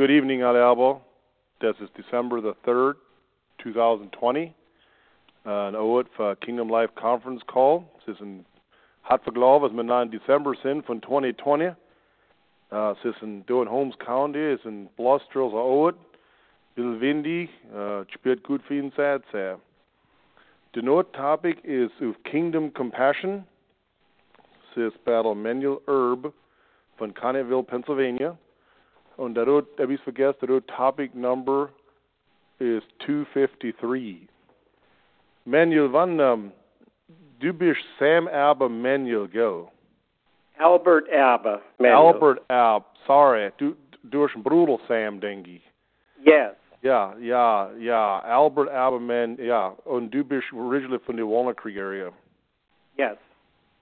Good evening, allemaal. This is December the 3rd, 2020. Uh, en ooit voor Kingdom Life Conference Call. Het is een hart vergeloof als we na December zijn van 2020. Uh, is een door Holmes County, het is een bluster als ooit. Heel windy, uh, speelt goed voor een sad sad. The note topic is of Kingdom Compassion. Het is Battle Manuel Herb von Conneautville, Pennsylvania. Und der Rot, der ich vergessen, der Rot topic number is 253. Manuel, wann um, du bist Sam Abba Manuel, go. Albert Abba. Manuel. Albert Ab, sorry, du, du Bruder Sam, denke ich. Yes. Ja, ja, ja, Albert Abba Man, ja, und du bist originally von der Walnut Creek area. Yes.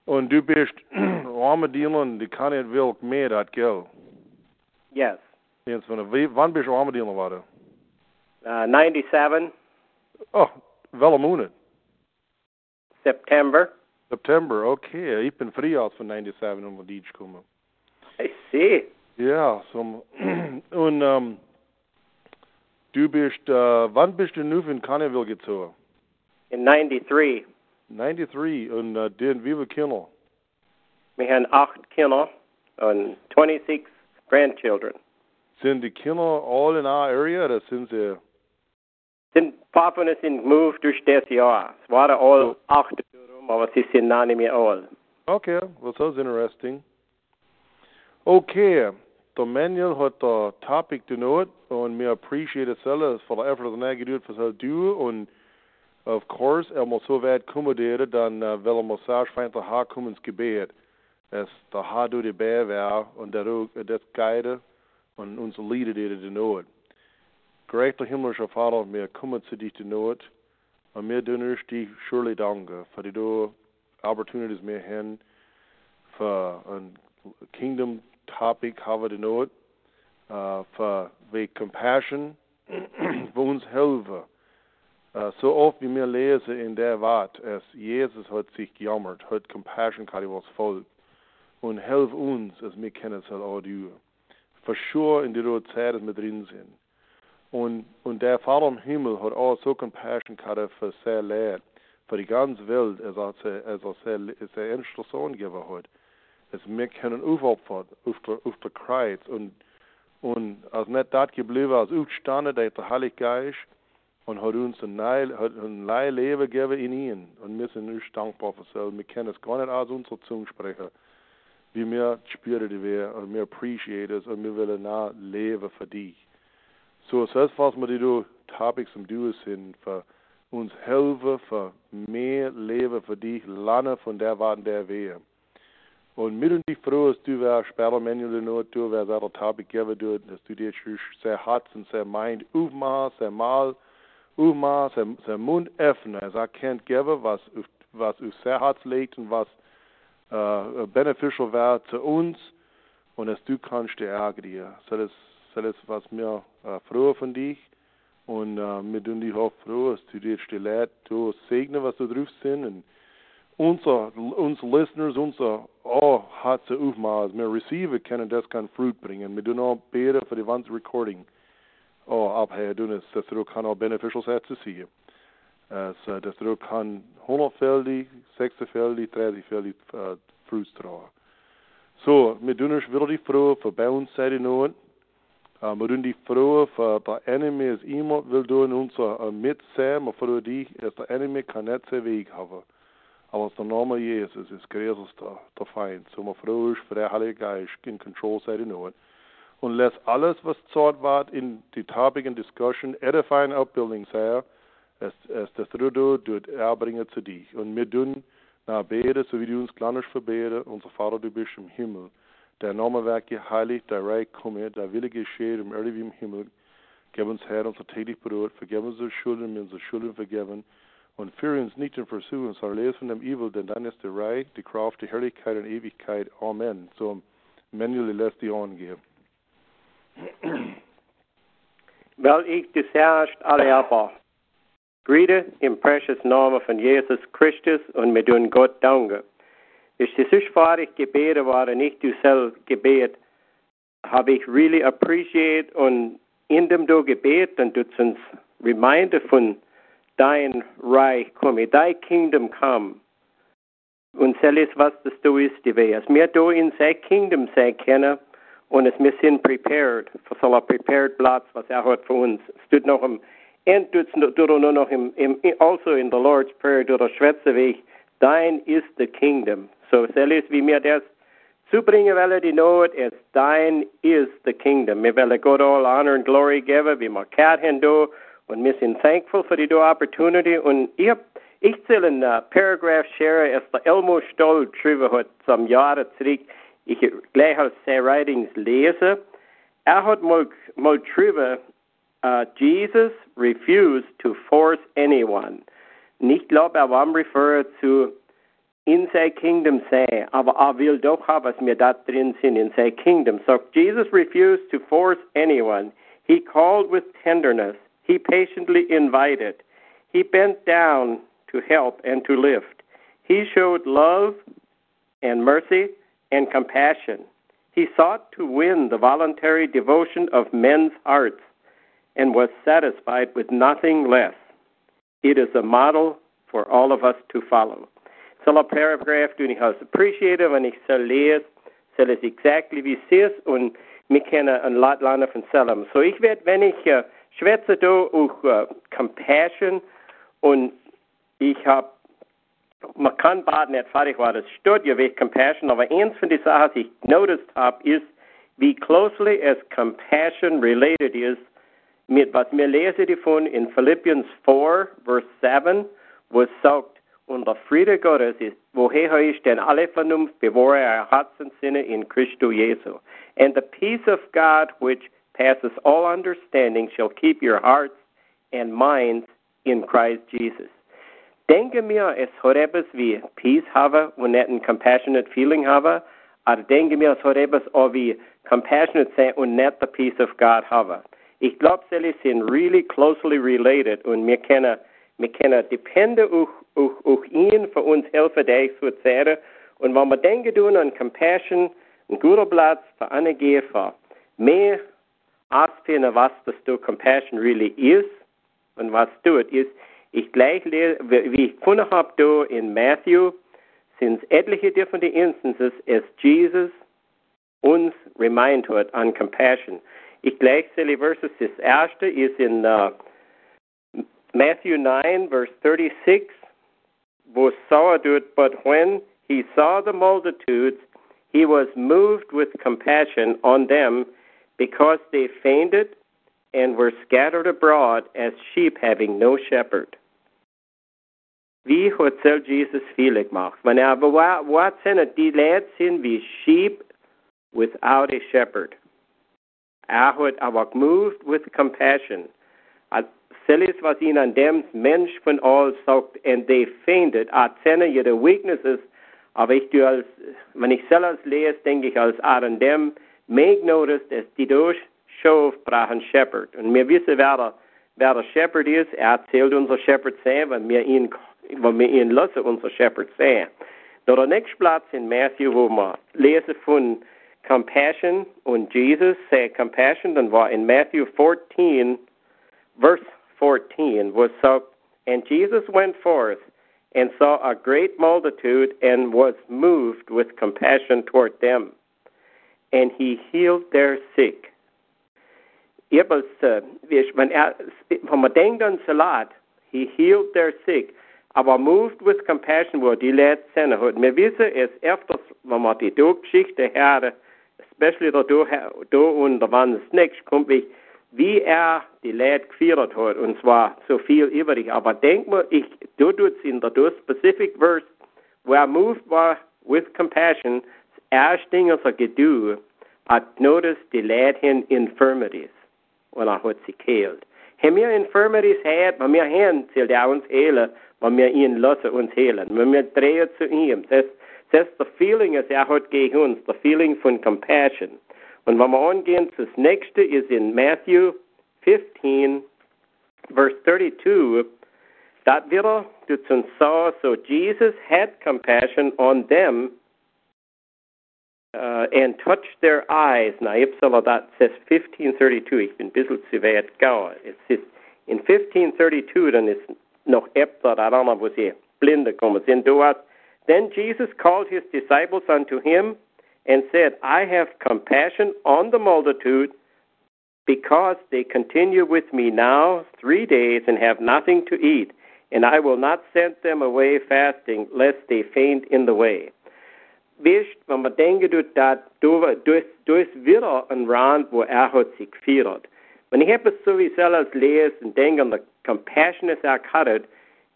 Und du bist Armadillo und die mehr, dat go. Yes. Jens van der Wie- wann du Armadillo waren? Uh, 97 Oh, welke maand? September. September, okay. Ik ben vrij als van 97 om te komen. I see. Ja, so, und um, du bist, uh, wann bist du nu in Conneautville gezogen? In 93. 93 und uh, den wie viele Kinder? We had acht Kinder and 26 grandchildren. Sind die Kinder all in our area oder sind sie? Sind Papen sind moved durch das Jahr. Es waren all acht darum, aber sie sind noch nicht mehr all. Okay, well, sounds interesting. Okay, the manual hat the topic denote und wir appreciate es alles für die Effort, die er geduld für das du und of course, er muss so weit kommandieren, dann uh, will er muss sagen, fein der Haar kommen ins Gebet. Es der Haar durch die Bär wäre und der auch das Geide und unsere Lieder, die er denote. Gerechter himmlischer Vater, wir kommen zu dich denote und wir tun dich surely danken für die du opportunities wir haben für ein Kingdom topic, haben wir denote, uh, für wie Compassion, für uns helfen. Uh, so oft wie wir lesen in der Wort, es Jesus hat sich gejammert, hat Compassion gehabt über das Volk und helf uns, als wir kennen es halt auch sure in der Zeit, dass wir drin sind. Und, und der Vater im Himmel hat auch so Compassion gehabt für sehr Leid, für die ganze Welt, als er, als er sehr, ernste Sohn gegeben hat. Als wir können aufopfern auf der, auf der Kreuz und, und als nicht das geblieben, als aufgestanden, der Heilige Geist und hat uns ein neues Leben gegeben in ihn. Und wir sind nicht dankbar für das. Wir können es gar nicht aus unserer Zunge sprechen, wie wir spüren die wir und wir appreciate es und wir wollen nach leben für dich. So, es ist was wir die du Topics im Duo sind, für uns helfen, für mehr Leben für dich, lange von der Warten der Wehe. Und mit und dich froh, dass du wer später Manuel nur du wer der Topic geben du, dass du dir schon sehr hart und sehr meint, aufmachst, sehr mal, aufmachst, sehr, sehr Mund öffnen, als er kennt geben, was, auf- was auf sehr Herz legt und was äh, beneficial wäre zu uns und dass du kannst dir ärgern. So das, so das was mir äh, froh von dich und äh, wir tun dich froh, dass du dir die Leute du segnen, was da drauf sind und unser, unsere Listeners, unser oh, hat zu aufmachen, wir receive können das kann Fruit bringen. Wir tun auch beten für die ganze Recording. Oh, abher dass du kann auch beneficial sein zu sehen. Uh, dass du kann 100-fältig, 60-fältig, 30-fältig uh, Fruits tragen. So, wir tun uns wirklich froh für bei uns sei die Not. Uh, wir tun die froh für der Enemy, als jemand will tun, unser uh, mit sein, aber für dich, als der Enemy kann nicht seinen Weg haben. Aber der Name Jesus ist größer der, der Feind. So, wir froh ist für der Heilige Geist in Control sei die Not. Und lass alles, was zart wird in die Topic and Discussion, edifying Upbuilding sei, es, es das du tut erbringen zu dich. Und wir tun nach beten, so wie du uns kleinisch verbeten, unser Vater, du bist im Himmel. Der Name wird geheiligt, der Reich komme, der Wille geschehe, im Erde wie im Himmel. Gib uns, Herr, unser täglich Brot, vergib uns unsere Schulden, wir unsere Schulden vergeben. Und führe uns nicht in Versuchung, sondern lese von dem Evil, denn dann ist der Reich, die Kraft, die Herrlichkeit und Ewigkeit. Amen. So, Manuel, lässt die Ohren geben. Wel, ik dus herrscht alle Erbar. Grüße im precious Namen von Jesus Christus und wir tun Gott danken. Ist die Süßfahrig Gebete waren nicht du selbst Gebet habe ich really appreciate und in dem do Gebet und du uns Reminder von dein Reich komme, dein Kingdom come. Und alles, was das du ist, die Wehe. Als wir do in sein Kingdom sein können, und es wir sind prepared, für so ein prepared Platz, was er hat für uns. Es tut noch im Im, also in the Lord's Prayer, durch der Schwätze Weg, dein ist the Kingdom. So, es ist, wie mir das zubringen wollen, die Not, es dein ist the Kingdom. Wir wollen Gott all honor and glory geben, wie wir Kat hin do, und wir sind thankful für die Opportunity. Und hab, ich zähle einen Paragraph share, es der Elmo Stoll drüber hat, zum Jahre zurück, ich gleich als seine Writings lese. Er hat mal, mal drüber, uh, Jesus refused to force anyone. Nicht glaube, er war referred zu in sein Kingdom sein, aber er will doch haben, was wir da drin sind in sein Kingdom. So Jesus refused to force anyone. He called with tenderness. He patiently invited. He bent down to help and to lift. He showed love and mercy and compassion. He sought to win the voluntary devotion of men's hearts and was satisfied with nothing less. It is a model for all of us to follow. So a paragraph du ich als appreciative wenn ich soll lesen, soll es exactly wie es ist und wir können ein Lot lernen von Selam. So ich werde, wenn ich uh, schwätze da auch uh, Compassion und ich habe man kann bad nicht fertig war das Studie wegen Compassion, aber eins von den Sachen, die ich noticed habe, ist, wie closely as Compassion related mit was wir lesen davon in Philippians 4, Vers 7, wo es sagt, und der Friede Gottes ist, woher er ist denn alle Vernunft, bewahre euer Herzen Sinne in Christo Jesu. And the peace of God, which passes all understanding, shall keep your hearts and minds in Christ Jesus. Denke mir, es hat etwas wie Peace haben und nicht ein compassionate feeling haben, aber denke mir, es hat etwas auch wie compassionate sein und nicht the peace of God haben. Ich glaube, sie sind really closely related und wir können, wir können dependen auf, auf, auf ihn für uns helfen, der ich so erzähle. Und wenn wir denken tun an Compassion, ein guter Platz für eine Gefahr, mehr ausfinden, was das du Compassion really ist und was tut, ist, ich gleich lese, wie ich gefunden habe, in Matthew, sind etliche different instances, as Jesus uns remind hat an Compassion. Ich gleich die Verses. Das erste ist in uh, Matthew 9, verse 36, wo es but when he saw the multitudes, he was moved with compassion on them because they fainted and were scattered abroad as sheep having no shepherd. Wie hat soll Jesus viele gemacht? Wenn er was sind die Leute sind wie sheep without a shepherd. Er hat aber moved with compassion. Alles, was ihn an dem Mensch von all sagt, and they fainted, er zähne ihre weaknesses, aber ich tue als, wenn ich selbst lese, denke ich als an dem, make notice, dass die durch Schof brauchen Shepherd. Und wir wissen, wer der, wer der Shepherd ist, er erzählt unser Shepherd sein, wenn wir ihn, wenn wir ihn lassen, unser Shepherd sein. Der nächste Platz in Matthew, wo wir lesen von compassion und Jesus said compassion, dann war in Matthew 14, verse 14, was so, and Jesus went forth and saw a great multitude and was moved with compassion toward them. And he healed their sick. Ebenfalls, äh, wenn, er, wenn man Salat, he healed their sick, aber moved with compassion, wo die Leute sind. Wir wissen es öfters, wenn man die Geschichte hört, especially da, da und da waren das nächste kommt, wie, wie er die Leute geführt hat, und zwar so viel übrig. Aber denk mal, ich, du tut in der specific verse, wo er moved war with compassion, das erste Ding, was er getan hat, noticed die Leute in infirmities, und er hat sie geheilt. Wenn wir infirmities hat, wenn wir hin, zählt er uns heilen, wenn wir ihn lassen uns heilen. Wenn wir drehen zu ihm, das That's the feeling as er hat gegen uns, the feeling von compassion. Und wenn wir angehen, das nächste ist in Matthew 15, verse 32, that wieder du uns saw, so Jesus had compassion on them. uh, and touched their eyes. Now, Ipsala, that says 1532. Ich bin ein bisschen zu weit gegangen. Es ist in 1532, dann ist noch öfter daran, wo sie blinde kommen sind. Dort. Then Jesus called his disciples unto him and said, I have compassion on the multitude because they continue with me now three days and have nothing to eat, and I will not send them away fasting, lest they faint in the way. Wisst, wenn man denkt, dass du, du, du ist wieder ein Rand, wo er hat sich geführt. Wenn ich etwas so wie selbst lese und denke an die Compassion, er hat,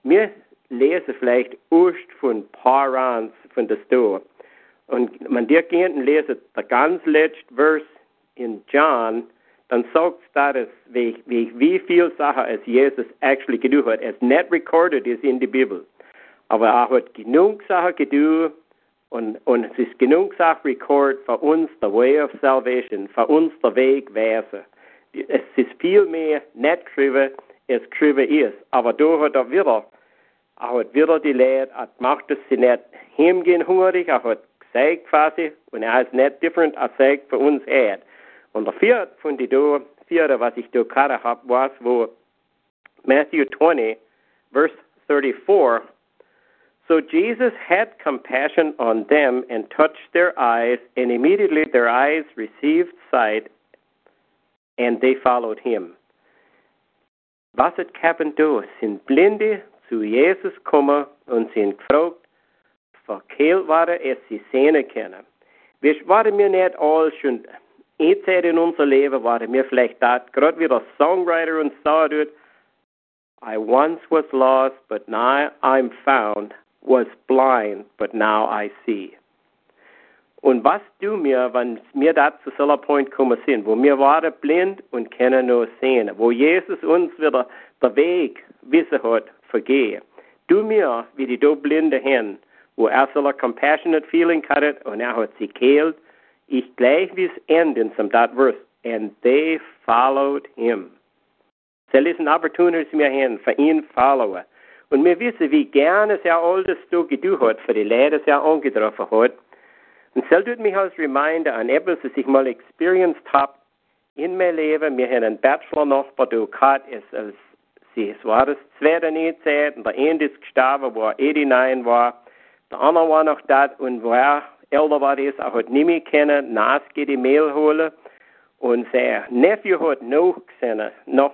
mir lese vielleicht erst von paar Rands von der Store. Und man dir gehen lese der ganz letzte Vers in John, dann sagt es wie, wie, wie viel Sachen es Jesus actually getan hat. Es nicht recorded ist in der Bibel. Aber er hat genug Sachen getan und, und es ist genug Sachen recorded für uns, the way of salvation, für uns der Weg weise. Es ist viel mehr nicht geschrieben, als geschrieben ist. Aber da hat er wieder, er hat wieder die Lehre, er macht es sie nicht hingehen hungrig, er hat gesagt quasi, und er ist nicht different, er sagt für uns er. Und der vierte von die do, vierte, was ich da gerade habe, war, wo Matthew 20, verse 34, So Jesus had compassion on them and touched their eyes, and immediately their eyes received sight, and they followed him. Was het kappen do? Sind Blinde zu Jesus gekommen und sind gefragt, verkehlt waren, es sie sehen können. Wir waren mir nicht all schon Zeit in unser Leben waren wir vielleicht da, gerade wie der Songwriter uns sagt, I once was lost, but now I'm found, was blind, but now I see. Und was du mir, wenn wir da zu so einem Punkt kommen sind, wo wir waren blind und können nur sehen, wo Jesus uns wieder der Weg wissen hat, vergehen. Du mir, wie die do blinde hin, wo er so eine compassionate feeling hatte und er hat sie geheilt, ich gleich es enden zum that verse, and they followed him. Sie lesen Opportunities mir hin, für ihn followen. Und wir wissen, wie gerne er all so getan hat, für die Leute, das er angetroffen hat. Und das tut mich als Reminder an etwas, das ich mal experienced habe in meinem Leben. Wir haben einen Bachelor noch bei gehabt, es, es, es war das zweite Zeit, und der eine ist gestorben, wo er 89 war. Der andere war noch da, und wo er älter war, ist, er hat nicht mehr können, nachgehen die Mehl holen. Und sein Nephew hat noch gesehen, noch,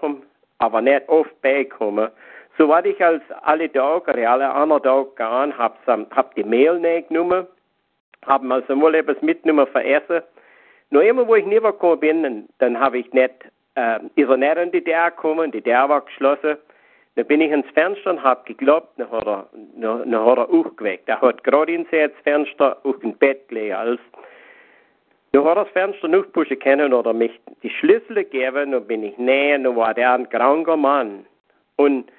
aber nicht oft beikommen. So war ich als alle Tage oder alle anderen Tage gegangen, hab, hab die Mehl nicht genommen, hab mal so mal etwas mitgenommen für Essen. Nur immer, wo ich nicht gekommen bin, dann habe ich nicht, äh, ist er nicht an die Tür gekommen, die Tür war geschlossen. Dann bin ich ins Fenster und hab geglaubt, dann hat er, dann, dann hat er aufgeweckt. Er hat gerade in sein Fenster auf dem Bett gelegen. Als, dann hat er das Fenster aufpushen können oder mich die Schlüssel gegeben, dann bin ich näher, dann war der ein kranker Mann. Und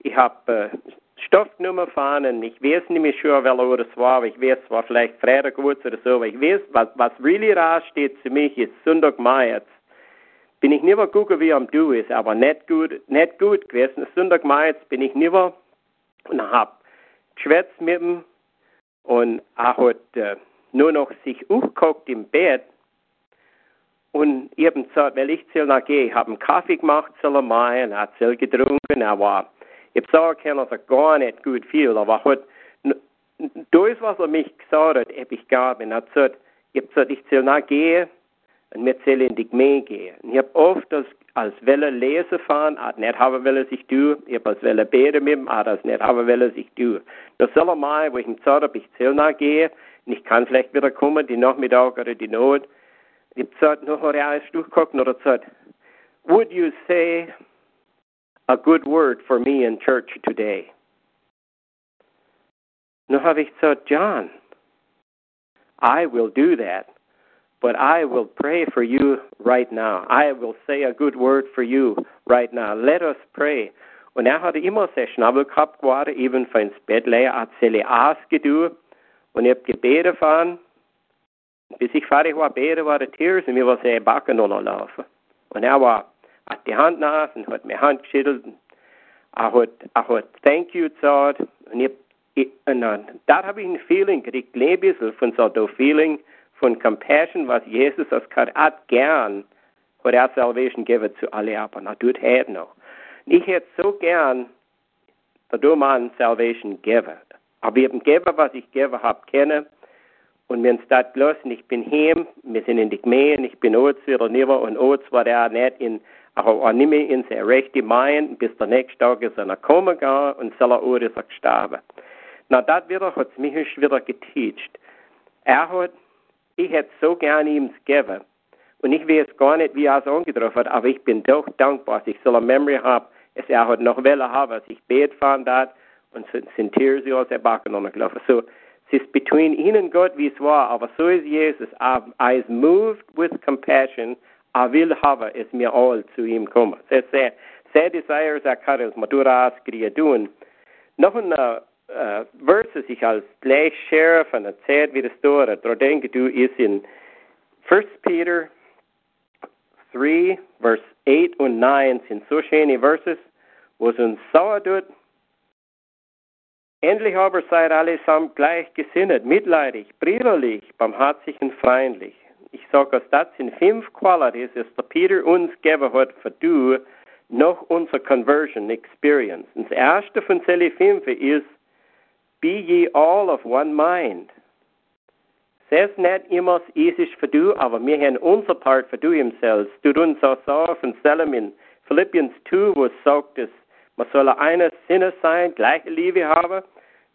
ich hab äh, Stoff genommen fahren ich weiß nicht mehr schon, welcher Uhr war, aber ich weiß, es war vielleicht Freitag oder so, aber ich weiß, was, was really raus steht für mich, ist Sonntagmai jetzt bin ich nicht gucken, wie am Du ist, aber nicht gut, nicht gut gewesen. Sonntagmai jetzt bin ich nicht und hab geschwätzt mit ihm und er hat äh, nur noch sich aufgeguckt im Bett und ich habe gesagt, weil ich soll nachgehen, ich habe einen Kaffee gemacht, soll mal, und er hat soll getrunken, er war, ich gesagt, dass er gar nicht gut viel, aber er hat, durch was er mich gesagt hat, habe ich gegeben, er hat gesagt, ich habe gesagt, ich soll nachgehen, und wir zählen in die Gemeinde gehen. Ich habe oft als, als Welle lesen fahren, hat nicht haben wollen sich tun. Ich habe als Welle beten mit ihm, hat das nicht haben wollen sich tun. Das soll er mal, wo ich ihm gesagt habe, ich zähle nachgehe, und ich kann vielleicht wieder kommen, die Nachmittag oder die Not. Ich habe gesagt, noch hat er alles durchgeguckt und er gesagt, would you say a good word for me in church today? Nun habe ich gesagt, John, I will do that. But I will pray for you right now. I will say a good word for you right now. Let us pray. Und er hatte immer sehr Schnabel gehabt, gerade eben für ins Bett legen, hat sie ausgedu und ich habe gebetet fahren. Bis ich fertig war, beten war der Tears und mir war sehr Backen noch laufen. Und er war, hat die Hand nach und hat mir Hand geschüttelt. Er hat, er hat Thank you gesagt. Und, ich, ich, und dann, da habe ich ein Feeling gekriegt, ein bisschen von so einem Feeling, von Compassion, was Jesus als hat gern, hat er Salvation geben zu alle aber. Na, tut het noch. Ich hätte so gern, dass du man Salvation geben. Aber ich geben, was ich geben habe, kennen. Und wir sind gelassen, ich bin heim, wir sind in die Gemeinde, ich bin Orts wieder nieder und Orts war der nicht in, aber nicht mehr in sein rechte Mind, bis der nächste Tag ist er gekommen gegangen und ist er gestorben. Na, das wieder hat mich wieder geteacht. Er hat, ich hätte so gerne ihm gegeben. Und ich weiß gar nicht, wie er es angetroffen hat, aber ich bin doch dankbar, dass ich so eine Memory habe, dass er hat noch Welle haben, als ich bete von dat und sind Tears aus der Backen gelaufen. So, es ist between ihnen und Gott, wie es war, aber so ist Jesus. Er, er ist moved with compassion, er will haben, es mir all zu ihm kommen. Das ist sehr, sehr desires er kann es, Madura tun. Noch ein uh, verses ich als gleich share von der Zeit, wie das dort, da denke du, ist in 1 Peter 3, Vers 8 und 9 sind so schöne Verses, wo es uns sauer tut. Endlich aber seid allesamt gleichgesinnet, mitleidig, brüderlich, barmherzig und freundlich. Ich sage, das sind fünf Qualities, die der Peter uns gegeben hat für du, noch unsere Conversion Experience. Und das erste von diese fünf ist, be ye all of one mind. Ist nicht immer easy für du, aber wir haben unser Part für du himself. Du uns auch in Philippians 2, wo es sagt, dass man soll einer Sinne sein, gleiche Liebe haben.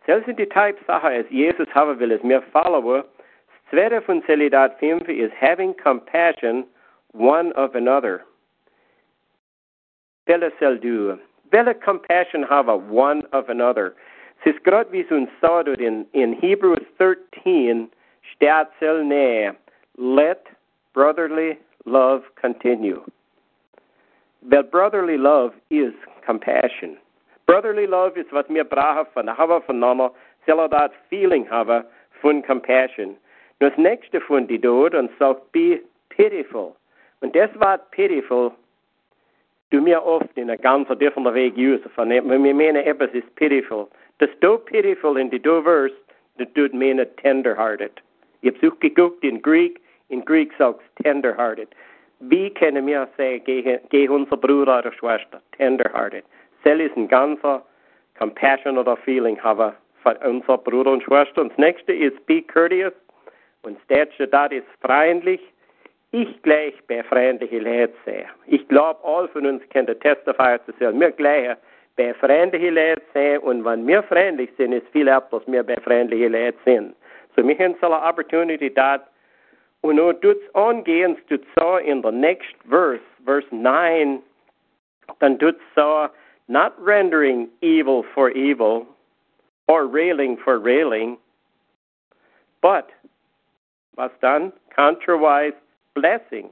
Das sind die Type Sachen, als Jesus haben will, als wir Follower. Das zweite von Solidat 5 ist having compassion one of another. Welche soll du? Welche compassion haben one of another? Gerade wie uns sagt in, in Hebrews 13, steht näher. Let brotherly love continue. Weil brotherly love is compassion. Brotherly love is was wir brauchen von haben voneinander, soll das Feeling haben von compassion. Das nächste von die dort und sagt, be pitiful. Und das Wort pitiful, du mir oft in einer ganz differenten Weg usen. Wenn wir meinen, etwas ist pitiful. Das do pitiful in die do verse, das tut meinen tender-hearted. Ich habe auch geguckt in Greek, in Greek sagt tender-hearted. Wie können wir sagen, geh unser Bruder oder Schwester, tender-hearted? Sel ist ein ganzer compassion oder feeling haben für unser Bruder und Schwester. Und das nächste ist be courteous. Und das letzte, das ist freundlich. Ich gleich bei freundliche Leute sein. Ich glaube, all von uns können testifier zu sein. Wir gleich bei freundliche Leute sein. Und wenn wir freundlich sind, ist viel ab, dass wir bei freundliche Leute sind. So wir haben so eine Opportunity that und nur tut's angehen, tut's so in the next verse, verse 9, dann tut's so, not rendering evil for evil, or railing for railing, but, was dann? Contrawise blessing,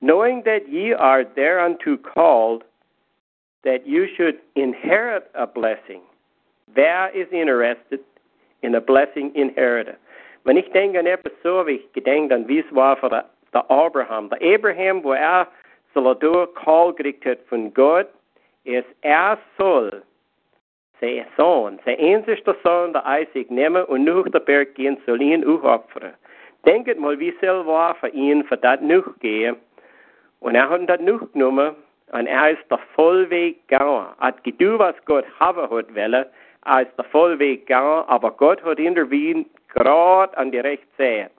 knowing that ye are thereunto called, that you should inherit a blessing. Wer is interested in a blessing inherited? Wenn ich denke an etwas so, wie ich gedenke an, wie es war für der, der Abraham. Der Abraham, wo er Salvador Call gekriegt hat von Gott, ist, er soll sein Sohn, sein einzigster Sohn, der Isaac, nehmen und nach der Berg gehen, soll ihn auch Denkt mal, wie es war für ihn, für das noch gehen. Und er hat das noch genommen und er ist der Vollweg gegangen. Hat getan, was Gott haben hat wollen. Er ist der Vollweg gegangen, aber Gott hat ihn gerade an die rechte Seite.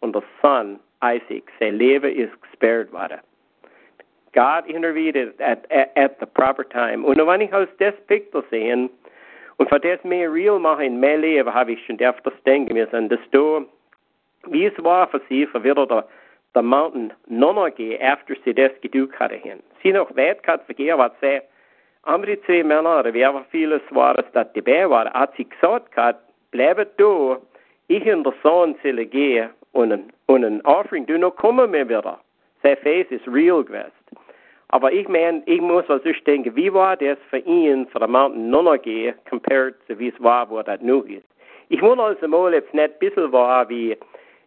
Und der Sohn, Isaac, sein Leben ist gesperrt worden. God intervened at, at, at the proper time. Und wenn ich aus das Pickel sehe, und für das mehr real machen in mein Leben, habe ich schon öfters denken müssen, dass du, wie es war für sie, für wieder der, Mountain noch gehen, after sie das geduckt hatten. Sie noch weit gehabt, vergehen, was sie, andere zwei Männer, oder wer vieles war, dass dabei war, hat sie gesagt gehabt, bleibet du, ich und der Sohn sollen gehen und ein, und ein Offering du noch kommen mehr wieder. Sein Face ist real gewesen. Aber ich meine, ich muss also denken, wie war das für ihn, für den Mountain noch gehen, compared zu wie es war, wo das nu ist. Ich muss also mal jetzt nicht ein bisschen war, wie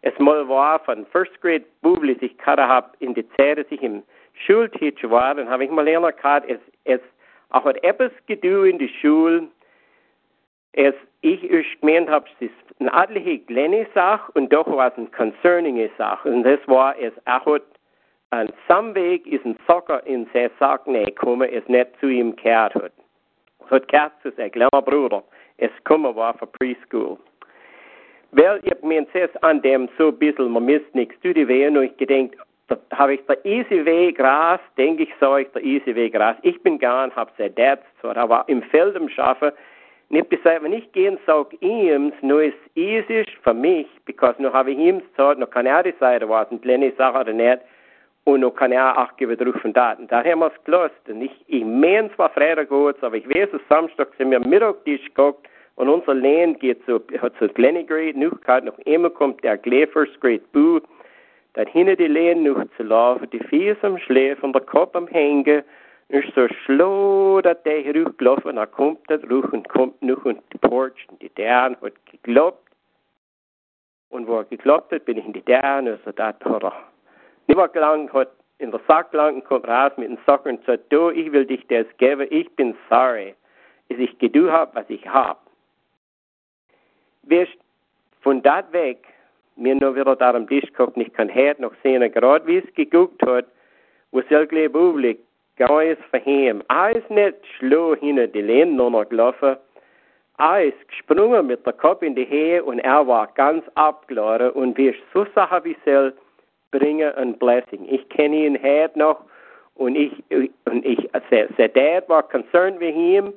es mal war von First Grade Bubli, ich gerade habe in die Zeit, als ich im Schulteacher war, dann habe ich mal lernen gehabt, es, es auch hat etwas gedu in die Schule, es ich ist gemeint habe, es ist eine adlige kleine Sache und doch war es eine concerning Sache. Und das war, es auch an Samweg ist ein Socker in seine Sache gekommen, es nicht zu ihm gehört hat. Hat gehört zu sein kleiner Bruder, es gekommen war für Preschool. Weil ich mir es an dem so ein bisschen, man müsste nichts tun, und ich gedenkt, da habe ich der easy Weg raus, denke ich, so ich der easy Weg raus. Ich bin gern, habe sein Dad zwar, aber im Feld im Schaffen, und ich gesagt, wenn ich gehen sage ihm, nur ist easy für mich, because nur habe ich ihm gesagt, noch kann er die Seite und kleine Sache oder nicht, und noch kann er auch geben drauf und da. Und da haben wir es gelöst. Und ich, ich meine zwar Freitag gut, aber ich weiß, dass Samstag sind wir Mittagtisch geguckt, und unser Land geht so, hat so kleine noch, noch immer kommt der Gläfers Grade Boo, dat hinne die leen nog te laufen, die vies am Schläf und der Kopf am Hängen, ist so schlau, dass der hier gelaufen, dann kommt der ruch und kommt noch und die Porch und die Dern hat geglaubt. Und wo er geglaubt hat, bin ich in die Dern, also da hat er nicht mehr gelangt, hat in der Sack gelangt, kommt raus mit dem Sack und sagt, du, ich will dich das geben, ich bin sorry, dass ich gedu hab, was ich hab. Wirst von dort weg, mir nur wieder da am Tisch geguckt, ich kann heute noch sehen, gerade wie es geguckt hat, wo es irgendwie aufliegt, ganz verheim. Er ist nicht schlau hinter die Länder noch gelaufen. Er ist gesprungen mit der Kopf in die Höhe und er war ganz abgeladen und ich so Sachen wie soll, bringen ein Blessing. Ich kenne ihn heute noch und ich, und ich, sein Dad war concerned with him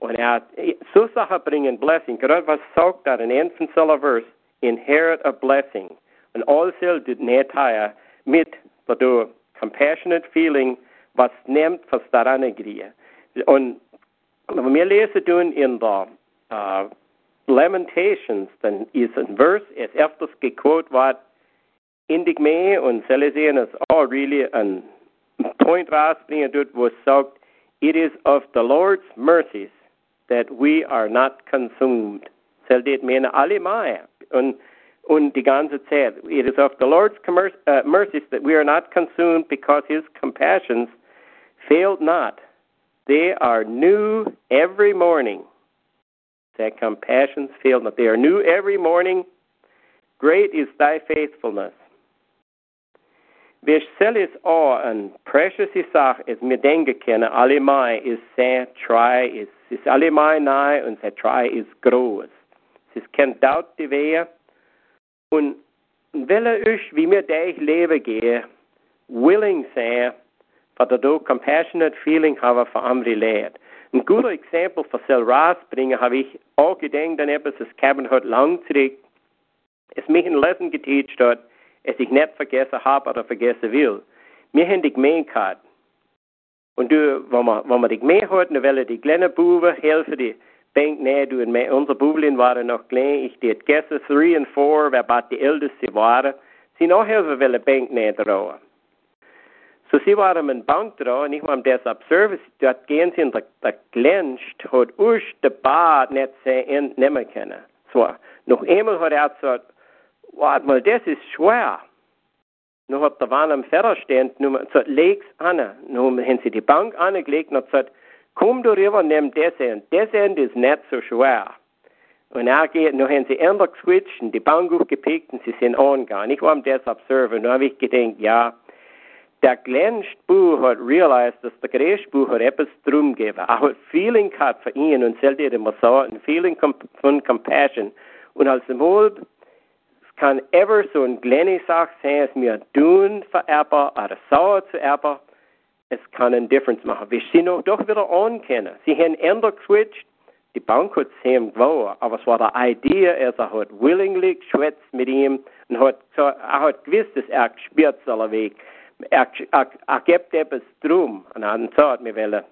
und er hat so Sachen bringen Blessing. Gerade was sagt er in Anfang Vers, inherit a blessing. And also did netaya mit der compassionate feeling was nimmt was daran agrie. Und wenn wir lesen tun in der uh, Lamentations, dann ist ein Vers, es öfters gequote wird, indig mehr und soll sehen, es all really ein Point rausbringen tut, wo es sagt, it is of the Lord's mercies that we are not consumed. Soll det mena alle mehr und, und die ganze Zeit. It is of the Lord's uh, mercies that we are not consumed because his compassions failed not. They are new every morning. That compassions fail not. They are new every morning. Great is thy faithfulness. Wir stellen es an precious Sache, es mir denken können, allemal ist sehr treu, ist, ist allemal nahe und sehr treu ist groß. Es ist kein Doubt die Wehe. Und will ich, wie mir durch Leben gehe, willing sein, für das compassionate feeling habe für andere Leute. Ein guter Exempel für sel rausbringen habe ich auch gedacht an etwas, das Kevin hat lang zurück, es mich ein Lesson geteacht hat, es ich nicht vergessen habe oder vergessen will. Wir haben die Gemeinheit. Und du, wenn man, wenn man dich mehr hört, dann will die kleinen Buben helfen, die denken, nee, du, und unsere Bublin waren noch klein, ich det gestern three and four, wer bat die älteste waren, sie noch helfen will Bank näher drauf. So sie waren in Bank drauf, und ich war das Service, dort gehen sie und der, der glänzt, hat uns der Bad nicht sehr entnehmen können. So, noch einmal hat er gesagt, warte mal, das ist schwer. Nun hat der Mann am Ferrer stehend, hat gesagt, leg's an. Nun haben sie die Bank angelegt und gesagt, Komm du rüber, nimm das End. Das End ist nicht so schwer. Und er geht, noch haben sie ändert geswitcht und die Bank aufgepickt und sie sind angegangen. Ich war am das observen. Dann habe ich gedacht, ja, der kleinste Buch hat realized, dass der Buch hat etwas drum gegeben. Er hat Feeling gehabt für ihn und sollte immer so, ein Feeling von Compassion. Und als Wohl, es kann ever so ein kleine Sache sein, es mir tun für Erber oder sauer zu Erber, es kann einen Difference machen. Wir sind doch wieder ankennen. Sie haben ändert geswitcht. Die Bank hat es ihm gewonnen, aber es war die Idee, er hat willingly geschwätzt mit ihm und hat, er hat gewusst, dass er gespürt soll weg. Er, er, er gibt etwas drum. Und hat gesagt, wir wollen,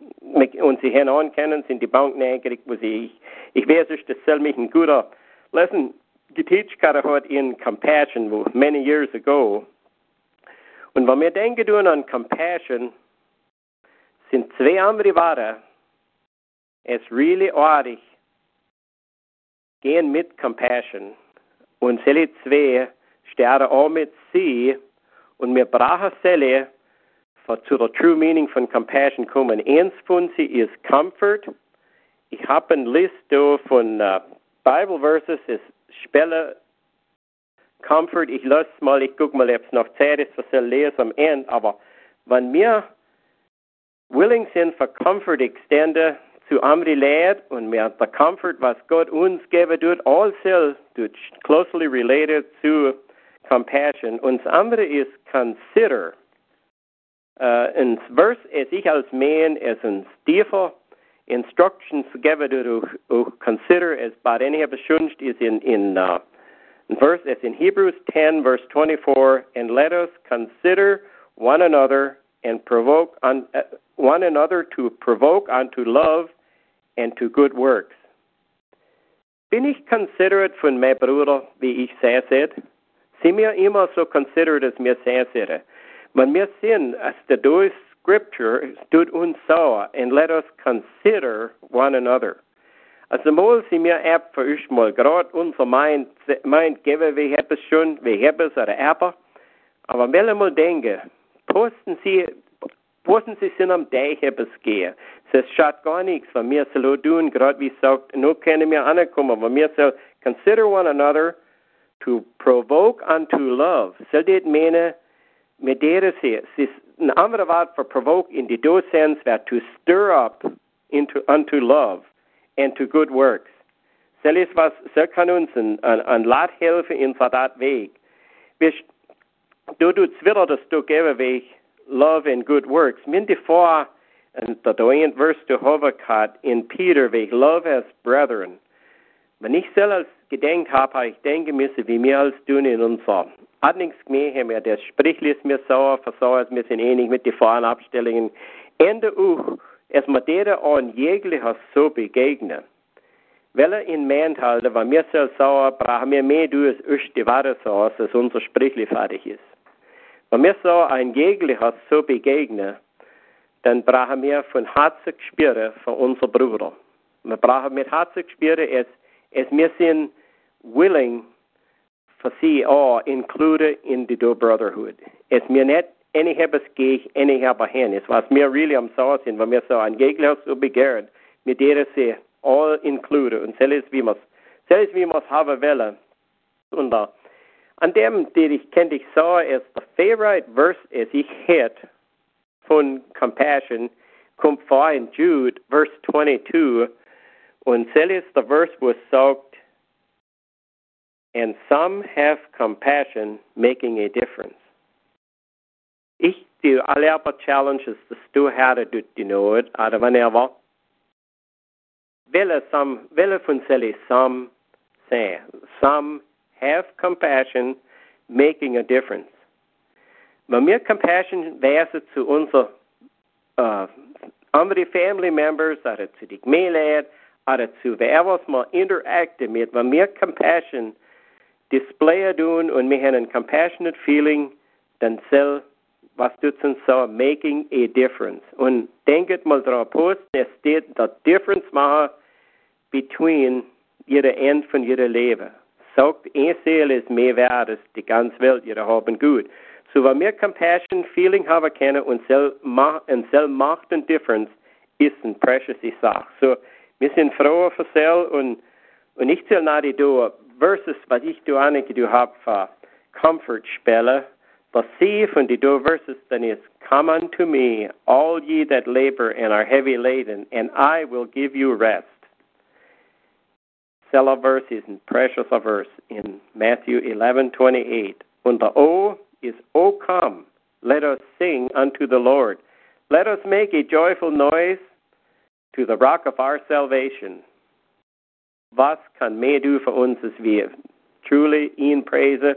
und sie haben ankennen, sind die Bank neugierig, wo sie, ich, ich weiß das soll ein guter Lesson geteacht hat in Compassion, wo many years ago. Und wenn wir denken an Compassion, sind zwei andere Worte. Es really artig. Gehen mit Compassion. Und selle zwei sterben auch mit sie. Und wir brauchen selle, zu der true meaning von Compassion kommen. Eins von sie ist Comfort. ich habe eine Liste von uh, Bible Verses, es Spelle Comfort, ich lasse mal, ich guck mal, ob es noch Zeit ist, was ich lese am Ende, aber wenn wir willing sind für Comfort extende zu andere Leid und wir der Comfort, was Gott uns geben tut, also tut closely related zu compassion. Und das andere ist consider. Uh, in Vers, es ich als man, es ein Stiefel, instructions geben to, to consider as bad any have shunst is in in uh, verse it's in Hebrews 10 verse 24 and let us consider one another and provoke un, uh, one another to provoke unto love and to good works. Bin ich considerate von mein Bruder, wie ich sehr sehe? Sie mir immer so considerate as mir sehr sehe. Wenn wir sehen, als der durch Scripture stood uns so, and let us consider one another. Also mal sie mir ab für euch mal, gerade unser Mind, Mind geben, wir haben es schon, wir haben es oder aber, aber wenn mal denken, posten Sie, posten Sie sind am Deich etwas gehen. Es schadet gar nichts, wenn wir so tun, gerade wie sagt, nur können wir ankommen, wenn wir so consider one another to provoke unto love. Soll das meinen, mit der sie, es an word for provoke in the do sense that to stir up into unto love and to good works. Sel is was, så kan uns en lat helfe in for dat weg. Hvis du du zwiller das du gebe weg love and good works. Min de for and the doing verse to Hovakat in Peter weg love as brethren. Wenn ich selbst als gedenkt habe, ich denke müsse, wie mir als tun in unser hat nichts mehr, mehr das Sprichli ist mir sauer, versauert, wir sind ähnlich mit den Fahrenabstellungen. Ende auch, es mit der an jeglicher so begegnen. Weil er in meint halte, wenn mir so sauer, brauchen wir mehr du es ist die Ware so, als unser Sprichli fertig ist. Wenn wir so ein jeglicher so begegnen, dann brauchen wir von Herzen spüren für unsere Brüder. Wir brauchen mit Herzen spüren, es, es wir sind willing for see all included in the do brotherhood. Es mir net any hebes geich any heba hen. Es was mir really am sauer sind, wenn mir so ein Gegner so begehrt, mit der se all included und selbst wie man selbst wie man haben welle. Und da an dem, der ich kennt ich so, ist the favorite verse as ich hit von compassion kommt vor in Jude verse 22 und selbst the verse was sagt and some have compassion, making a difference. Ich die alle aber challenges das du hatte du die not oder wenn er war. Wille some wille von seli some say some have compassion, making a difference. Wenn wir compassion wäre zu unser uh, andere family members oder zu die Gemeinde oder zu wer was mal interakte mit, wenn wir compassion display doen und haben ein compassionate feeling, dann soll was dutzen so making a difference. Und denkt mal drauf post, es steht the difference machen between jeder End von jeder Leben. Sagt, ein Seele ist mehr wert als die ganze Welt, jeder haben gut. So, wenn wir Compassion, Feeling haben können und soll macht eine Difference, ist eine precious Sache. So, wir sind froh für Sel und, und ich soll nach die Door verses was ich du hab für Comfort spelle, was sie von die do verses ist, Come unto me, all ye that labor and are heavy laden, and I will give you rest. Sell verse is a precious verse in Matthew 11:28. Und the O is O come, let us sing unto the Lord. Let us make a joyful noise to the rock of our salvation. Was kann mehr du für uns, als wir truly ihn preisen?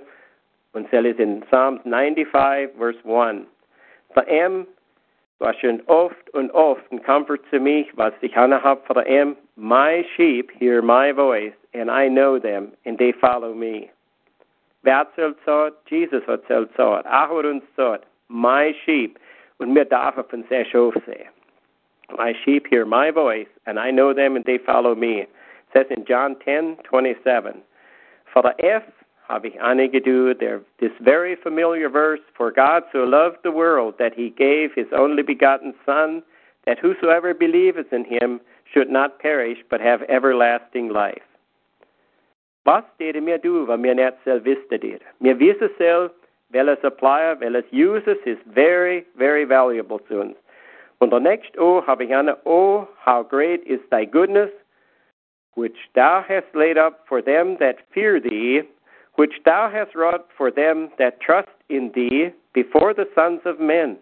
Und es ist in Psalms 95, Vers 1. Für ihm war schon oft und oft ein Comfort zu mich, was ich habe für ihm. My sheep hear my voice, and I know them, and they follow me. Wer hat gesagt? Jesus hat gesagt. Ach, er hat uns gesagt, my sheep. Und wir dürfen von sehr Schof sehen. My sheep hear my voice, and I know them, and they follow me says in John 10:27, For the F habe ich einige there this very familiar verse, For God so loved the world that he gave his only begotten Son, that whosoever believeth in him should not perish, but have everlasting life. Was dede mir du, wat mir net selv visste dede? Mir wisse selv, welches supplier, welches uses is very, very valuable to us. Und der next oh, habe ich eine, oh, how great is thy goodness, which thou hast laid up for them that fear thee, which thou hast wrought for them that trust in thee before the sons of men.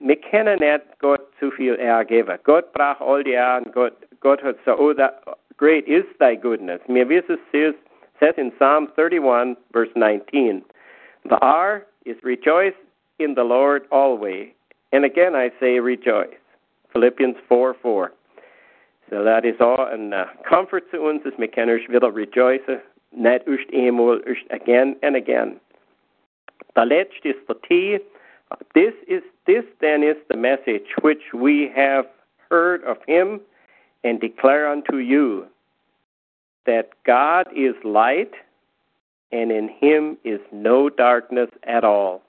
Wir kennen nicht Gott zu viel ergeben. Gott brach all die Ehren. Gott, Gott hat so, oh, that great is thy goodness. Wir wissen es says in Psalm 31, verse 19. The R is rejoice in the Lord always. And again I say rejoice. Philippians 4, 4. So that is all een uh, comfort to uns, dass wir können wieder rejoicen, nicht erst einmal, erst again and again. The letzte is the T. This is this then is the message which we have heard of him and declare unto you that God is light and in him is no darkness at all.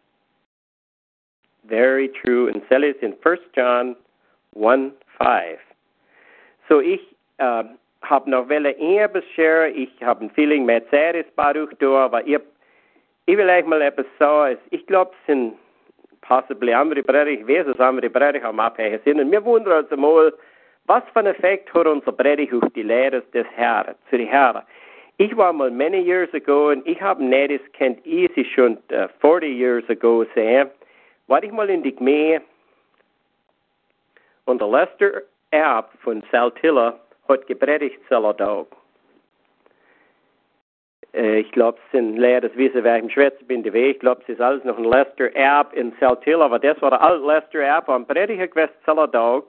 Very true. And it in 1 John 1 5. So ich äh, habe noch welle etwas share. Ich habe ein Feeling, ist dadurch da, aber ich, ich will euch mal etwas sagen. Ich glaube, es sind possibly andere Brüder, ich weiß es, andere Brüder haben abhängen sind. Und wir wundern uns mal, was für einen Effekt hat unser Predigt auf die Lehre des Herrn, zu den Herren. Ich war mal many years ago und ich habe das kennt easy schon uh, 40 years ago sehen. War ich mal in die Gemeinde und der Lester Erb von Saltilla hat gepredigt Saladog. Äh, ich glaube, es sind leer, das wissen, wer ich im Schwätzen bin, die Ich glaube, es ist alles noch ein Lester Erb in Saltilla, aber das war der alte Lester Erb am Prediger gewesen, Saladog.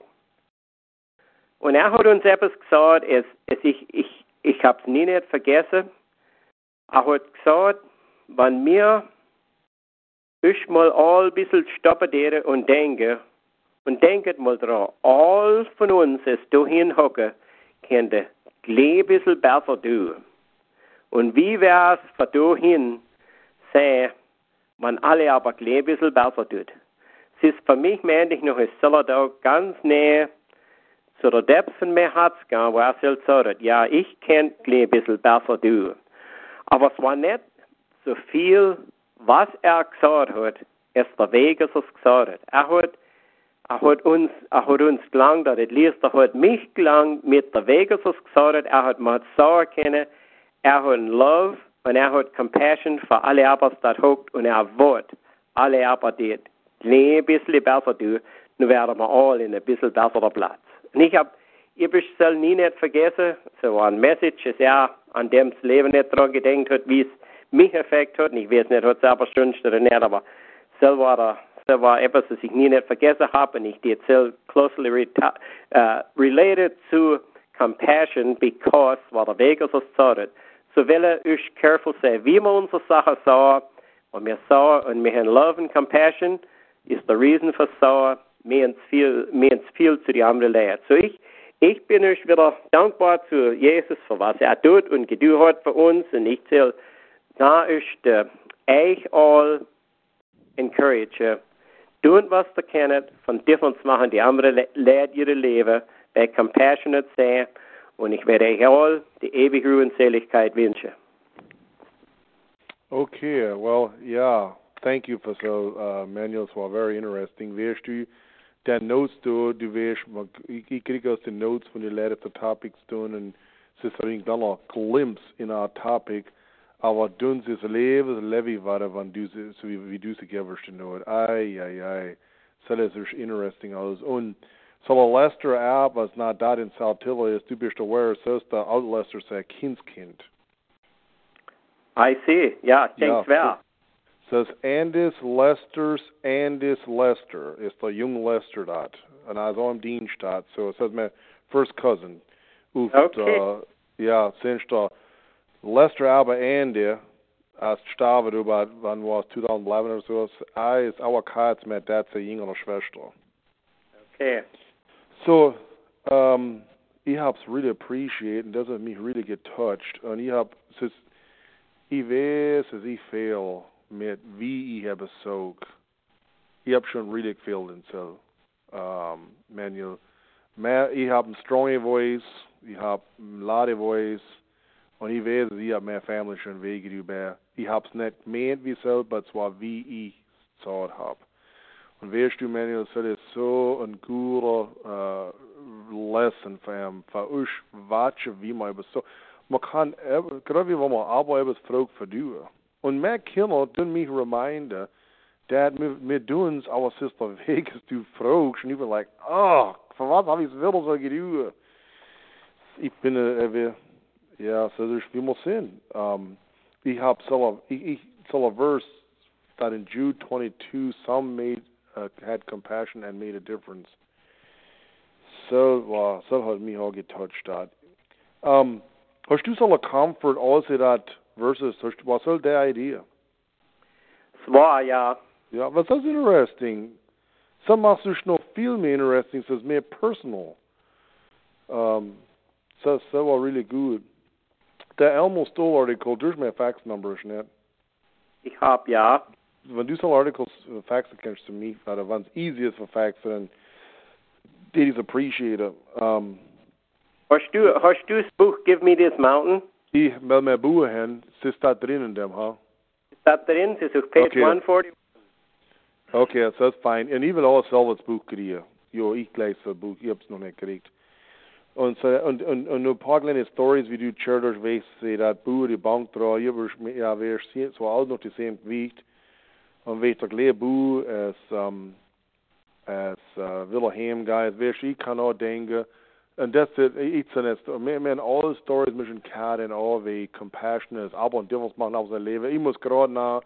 Und er hat uns etwas gesagt, es, es, ich, ich, ich habe es nie nicht vergessen. Er hat gesagt, wenn wir ich mal all ein bisschen stoppen und denken, und denken mal dran, all von uns, es du hinhocken, können ein bisschen besser tun. Und wie wär's für du hin, sehen, wenn alle aber ein bisschen besser tut. Es ist für mich, meine ich, noch ein Solidar ganz näher zu der Depth von Herz gehen, wo er selbst sagt, ja, ich kann ein bisschen besser tun. Aber es war nicht so viel, was er gesagt hat, ist der Weg, was er gesagt hat. Er hat, er hat uns, er hat uns gelangt, er hat er hat mich gelangt mit der Weg, was gesagt hat. Er hat mir sagen können, er hat Love und er hat Compassion für alle Arbeit, die hockt und er wird alle Arbeit, die ein bisschen besser tun, nun werden wir alle in ein bisschen besserer Platz. Und ich habe ich soll nie nicht vergessen, so ein Message, das er an dem das Leben nicht dran gedenkt hat, wie es mich effekt hat. Und ich weiß nicht, ob es selber schon oder nicht, aber so war, er, so war etwas, das ich nie nicht vergessen habe. Und ich so closely reta- uh, related to compassion because war der Weg, es sagt. So will euch careful sein, wie wir unsere Sache sahen, und wir sahen, und wir haben Love and Compassion, ist der Reason für sahen, mir ins viel, zu die andere Lehre. So ich, ich bin euch wieder dankbar zu Jesus für was er tut und getan hat für uns und ich zähle da ist der euch all encourage tun was ihr kennt von Differenz machen die andere lehrt ihre Leben bei compassionate sein und ich werde euch all die ewige Ruhe und Seligkeit wünschen. Okay, well, yeah. Thank you for so uh, manuals were very interesting. Wirst du der Notes du, du wirst, ich, ich kriege aus den Notes von den Leuten der Topics tun und es ist ein kleiner Glimpse in our Topic, aber du das Leben, das Leben war, wenn du so wie, wie du. Ei, ei, ei. Interesting aus. Und so Lester ab, was in Saltillo ist, du bist aware, so ist der Alt Lester sein Kindskind. I see. Ja, thanks ja, says Andis Lester's Andis Lester. It's the young Lester dot. And I was on Dean dot. So it says my first cousin. Oof, okay. Uh, ja, sinds da Lester Alba Andy als starve du bei wann war 2011 oder so. I is our cards met that's a jüngere Schwester. Okay. So, um, ich hab's really appreciate and doesn't me really get touched. Und ich hab, es ist, ich weiß, es ich fail met wie ich habe so ich habe schon richtig viel in so um, Manuel mehr, ich habe ein strong voice, ich habe ein laute voice, und ich weiß, ich habe mehr Family schon Wege über. Ich habe es nicht gemeint wie selber, zwar wie ich es habe. Und weißt du, Manuel, das ist so ein guter äh, Lesson für ihn, für uns, watchen, wie man über so, man kann, gerade wie wenn man aber etwas fragt. Und mehr tun mich reminden, Dad, wir, tun es Vegas, du fragst, und ich bin like, oh, für was habe ich es so getan? Ich bin, äh, ja, so there's man sehen. Um, ich habe so ich, ich a verse that in Jude 22, some made uh, had compassion and made a difference. So, well, so hat mich auch getouched hat. Um, hast du eine Comfort also that verses, was soll der Idee? Zwar, ja. Ja, was ist interesting? Some machst du noch viel mehr interesting, so it's mehr personal. Um, so, so really good. Der Elmo Stoll article, there's my fax number, isn't it? Ich hab, ja. Wenn du so articles uh, faxen kannst zu mir, weil wenn es easy ist für faxen, dann did is appreciate it. Um, hast du, hast du das Buch Give Me This Mountain? Ich will mein Buch hin, es ist da drin in dem, ha? Ist da drin? Es ist auf page Okay. 140. Okay, das ist fein. Und ich will auch selber das Buch kriegen. Jo, ich gleich das Buch, ich hab's noch nicht gekriegt. Und, und, und, und ein paar kleine Stories, wie du Church weißt, sie das Buch, die Bank ich wirst, ja, wir so alt noch die same Gewicht. Und weißt du, gleich Buch, es, um, es, uh, will heimgehen, weißt du, ich kann auch denken, und das ist, ich sage mir, mir alle Stories müssen kennen, auch wie Compassion ist, aber und was machen auf sein Leben. Ich muss gerade nach,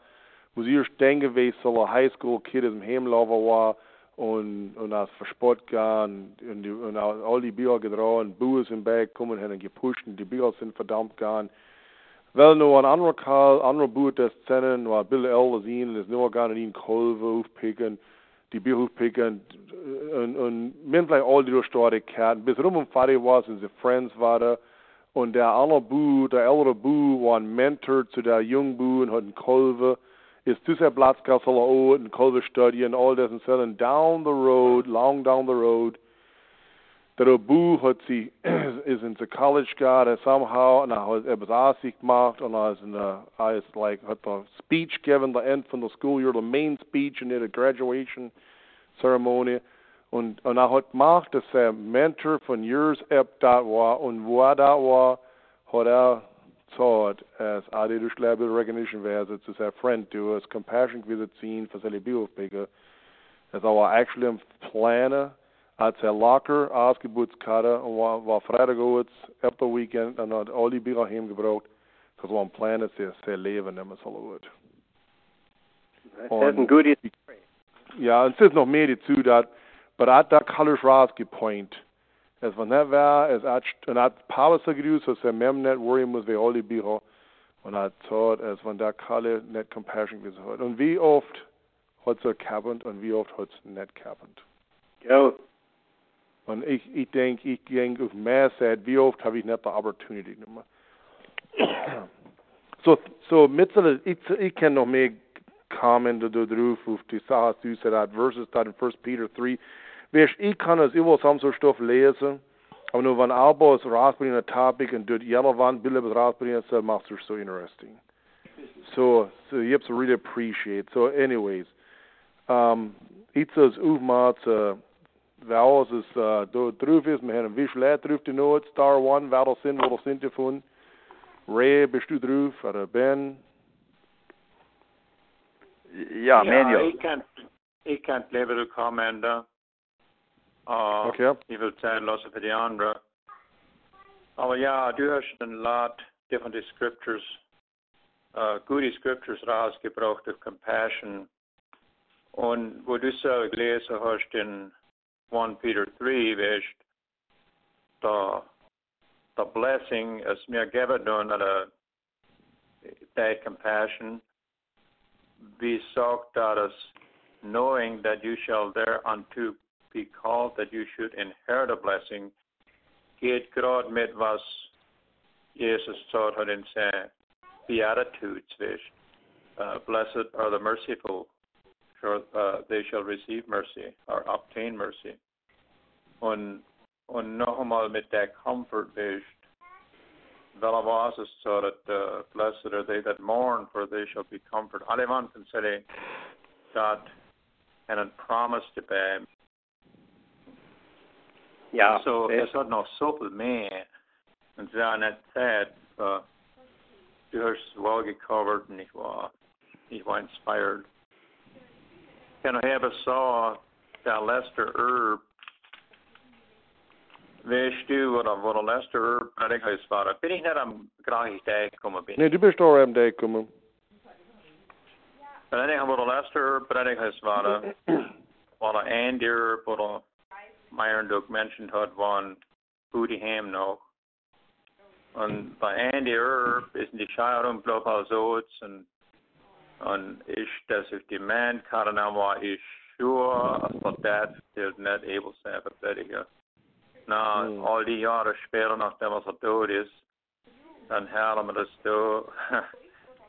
sie erst denken, wie so ein Highschool-Kid im Heimlaufen war, und, und Verspott gehen, und, die, und all die Bücher getragen, Buhes im Berg kommen und gepusht, und die Bücher sind verdammt gegangen. Wel, nur ein anderer Karl, anderer Buch der Szene, nur Bill L. sehen, ist nur gar nicht in Kolve aufpicken, die Bücher aufpicken, und, und mir vielleicht all die Story kennen. Bis rum und fertig war, sind sie Friends waren, und der andere Buch, der ältere Buch, war ein Mentor zu der jungen Buch und hat einen Kolve, is tussen Platzkassel out and Culver Study and all this and so and down the road, long down the road, der Abu hat is into college gegangen and somehow, und er hat etwas Aussicht gemacht und er ist in der, er ist like, hat a speech given, the end von der school year, the main speech in der graduation ceremony, und, und er hat gemacht, dass er Mentor von years ab da war, und wo er da war, hat er thought as schlebe recognition wäre zu sein friend to us compassion visit seen for seine Biofbigger as our actually am planner at sein Locker Ausgeburtskarte und war, war Freitag aus ab der Weekend und hat all die Bücher heimgebracht because am Plan sehr sehr leben immer so gut Das ist ein gutes ja und es ist noch mehr dazu dat but at that colors rausgepoint as van dat war as at en at gedoe so se mem net worry muss we die Bücher und hat thought as van dat color net compassion gesagt und wie oft hat's er gehabt und wie oft hat's net gehabt Ja. und ich ich denk ich denk auf mehr said wie oft habe ich net die opportunity nummer so so mit so ich ich kann noch mehr comment da drauf auf die Sache du said verses that in First Peter 3 Weißt, ich kann es immer so so Stoff lesen, aber nur wenn Albo es rausbringen, ein Topic und dort jeder Wand Bilder was rausbringen, so macht es so interesting. So, so you have to really appreciate. So, anyways, um, ich das aufmacht, uh, wer es ist, uh, da drauf ist, wir haben ein bisschen Leute drauf, die Not, Star One, wer das sind, wo das sind davon. Ray, bist du drauf, oder Ben? Ja, Manuel. ik kan, ik kan het leven kommande. Uh, Okay. Jag vill säga lossa för de andra. Ja, ja, du har en lot different scriptures, uh, goede scriptures rausgebracht of compassion. Und wo du so gelesen hast in 1 Peter 3, weißt, the, the blessing is mir gegeben oder that compassion, wie sagt das, knowing that you shall thereunto be called, that you should inherit a blessing, geht gerade mit was Jesus taught hat in seinen Beatitudes. Uh, blessed are the merciful, for uh, they shall receive mercy or obtain mercy. Und und nochmal mit der Comfort. Wel of us so that uh, blessed are they that mourn, for they shall be comforted. Alle man kan sige, dat han en promise tilbage. Ja, så det- jeg så nog suppet med, men så er net sad, for du har recovered, and ich war, ich war inspired. Kan du have så der Lester Herb, Weißt du, wo der Lester Herb Predigers war? Bin ich nicht am gleichen Tag gekommen bin? Nee, du auch am Tag gekommen. Men jeg har der Lester Herb Predigers var, hvor der Andy Herb, hvor Duke mentioned hat waren Booty Ham noch. Und bei Andy Herb ist die Scheidung bloß als Oats und und ich, dass ich die Man kann, dann war ich sure, dass das ist nicht able to have a prediger. Na, Mm. all die Jahre später, nachdem er tot ist, dann hören wir das da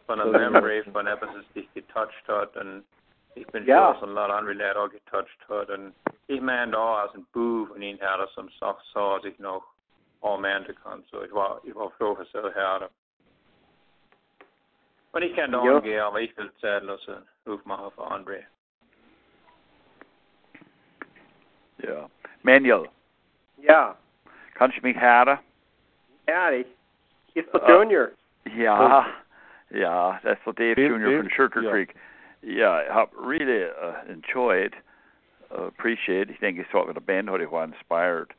von der Das- Memory, von etwas, das dich getoucht hat und ich bin Ja. sure, dass ein lot andere Leute auch getoucht hat und ich meine da als ein Buh von ihnen her, dass am Sach so, als ich noch all Männer kann, so ich war, ich war froh, dass er her. Und ich kann da Ja. angehen, aber ich will Zeit lassen, aufmachen für andere. Ja. Manuel, Ja, kannst du mich hören? ehrlich. Ist der. Er junior? Ja, ja, that's what Dave Dave- Jr. Dave- from Sugar ja. Creek. Yeah, I have really uh, enjoyed, uh, appreciate. Ich denke, ich sollte mit der Band heute war inspired.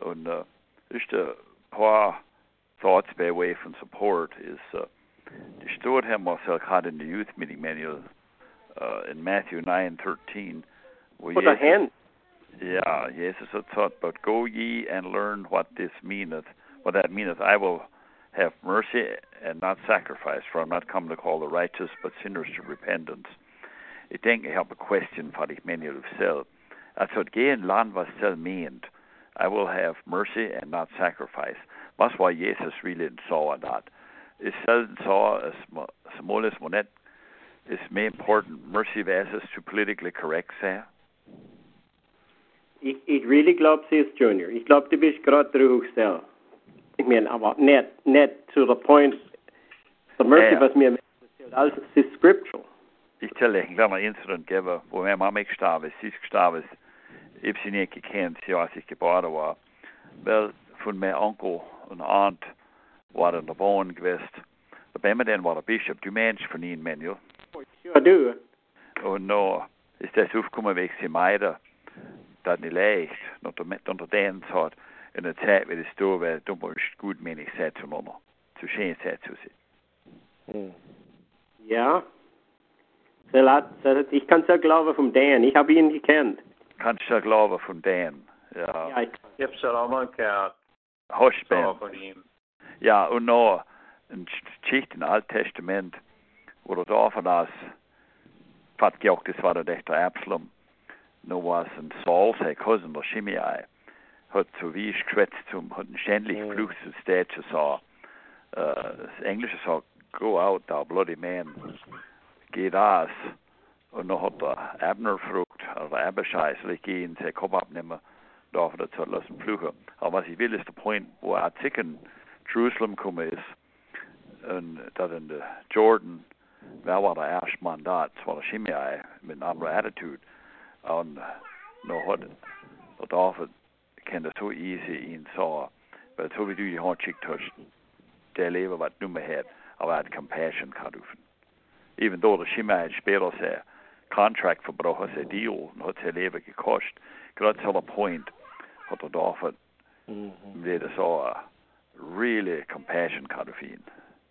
Und uh, just a paar thoughts by way from support is uh, die stod hem myself had in the youth meeting manual uh, in Matthew nine thirteen. where Put a Jesus- hand. yeah, Jesus had taught, but go ye and learn what this meaneth. What that meaneth, I will have mercy and not sacrifice, for I'm not come to call the righteous, but sinners to repentance. Ik denk, ik heb een question voor ik meen jullie zelf. Als het geen land was zelf meent, I will have mercy and not sacrifice. Was var Jesus really saw that? Is selv saw as small as monet is more important mercy versus to politically correct say? Ich, ich really glaube, sie ist Junior. Ich glaube, du bist gerade drüber gestellt. Ich meine, aber nicht, nicht to the point, the mercy, ja. was mir erzählt, alles ist scriptural. Ich til en kleiner incident geben, hvor min mamma ikke starv ist, sidst gestorben ist. Ich habe sie nicht gekannt, sie als ich geboren war. Weil von mein Onkel und Aunt war in der Wohnung gewesen. Da bei mir dann war der Bischof, du Mensch von ihnen, Manuel. Sure do. Und nu ist das aufgekommen, wie ich sie meide, dat nicht leicht, unter, unter den hat, in der Zeit, wie das da war, du musst gut menig sein zueinander. Zu schön sein zu sein. Hm. Ja. Ich kann es ja glauben vom Dan. Ich habe ihn gekannt. Kannst du glauben von denen? Ja. Ja, ich, Ich habe es auch mal gehört, Husch, so Ben. von ihm. Ja, und noch ein Geschichte im Alten Testament, wo du da von das, fast gesagt, das war der Dächter Absalom, nur was ein Saul, sein Cousin, der Shimei, hat so wie ich geschwätzt, zum, hat ein schändlich Mhm. Fluch zu Städte so, äh, das Englische sagt, go out, thou bloody man, geht aus. Und noch hat der Abner gefragt, oder Abishai, ich gehen, sein Kopf abnehmen, darf er zu lassen fluchen. Aber was ich will, ist der Point, wo er zicken Jerusalem gekommen ist, und dass in der øh, Jordan, wer war der erste Mandat. Das war der Shimei mit einer anderen Attitude. Und noch hat der David kann das so easy ihn so, weil so wie du die Hand schickt hast, der Leben was du mehr hat, aber er hat Compassion gehabt. Even though der Shimei später sein Contract verbrochen, sein Deal, und hat sein Leben gekostet, gerade zu der Point hat der David Mhm. det er så really compassion kind of ihn.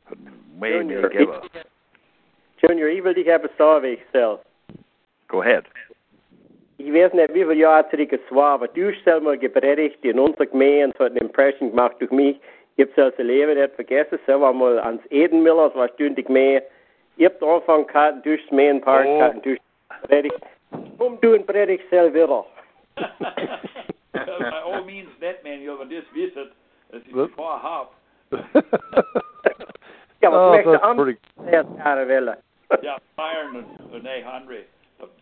Hat mehr Junior, mehr gegeben. Junior, ich will dich eben sagen, wie ich selbst. Go ahead. Ich weiß nicht, wie viele Jahre zurück es war, aber du hast selber gepredigt in unserer Gemeinde und hat eine Impression gemacht durch mich. Ich habe selbst ein Leben nicht vergessen, selber mal ans Edenmiller, das war du in der Gemeinde. Ich habe den Anfang gehabt, du hast mehr ein paar Oh. gehabt, du hast predigt. Warum du ein Predigt selber? By all means, that man, you have this visit, as What? far half. Ja, was oh, möchte that's andere pretty. Jahre wollen? Ja, Bayern und, und nej, Andre.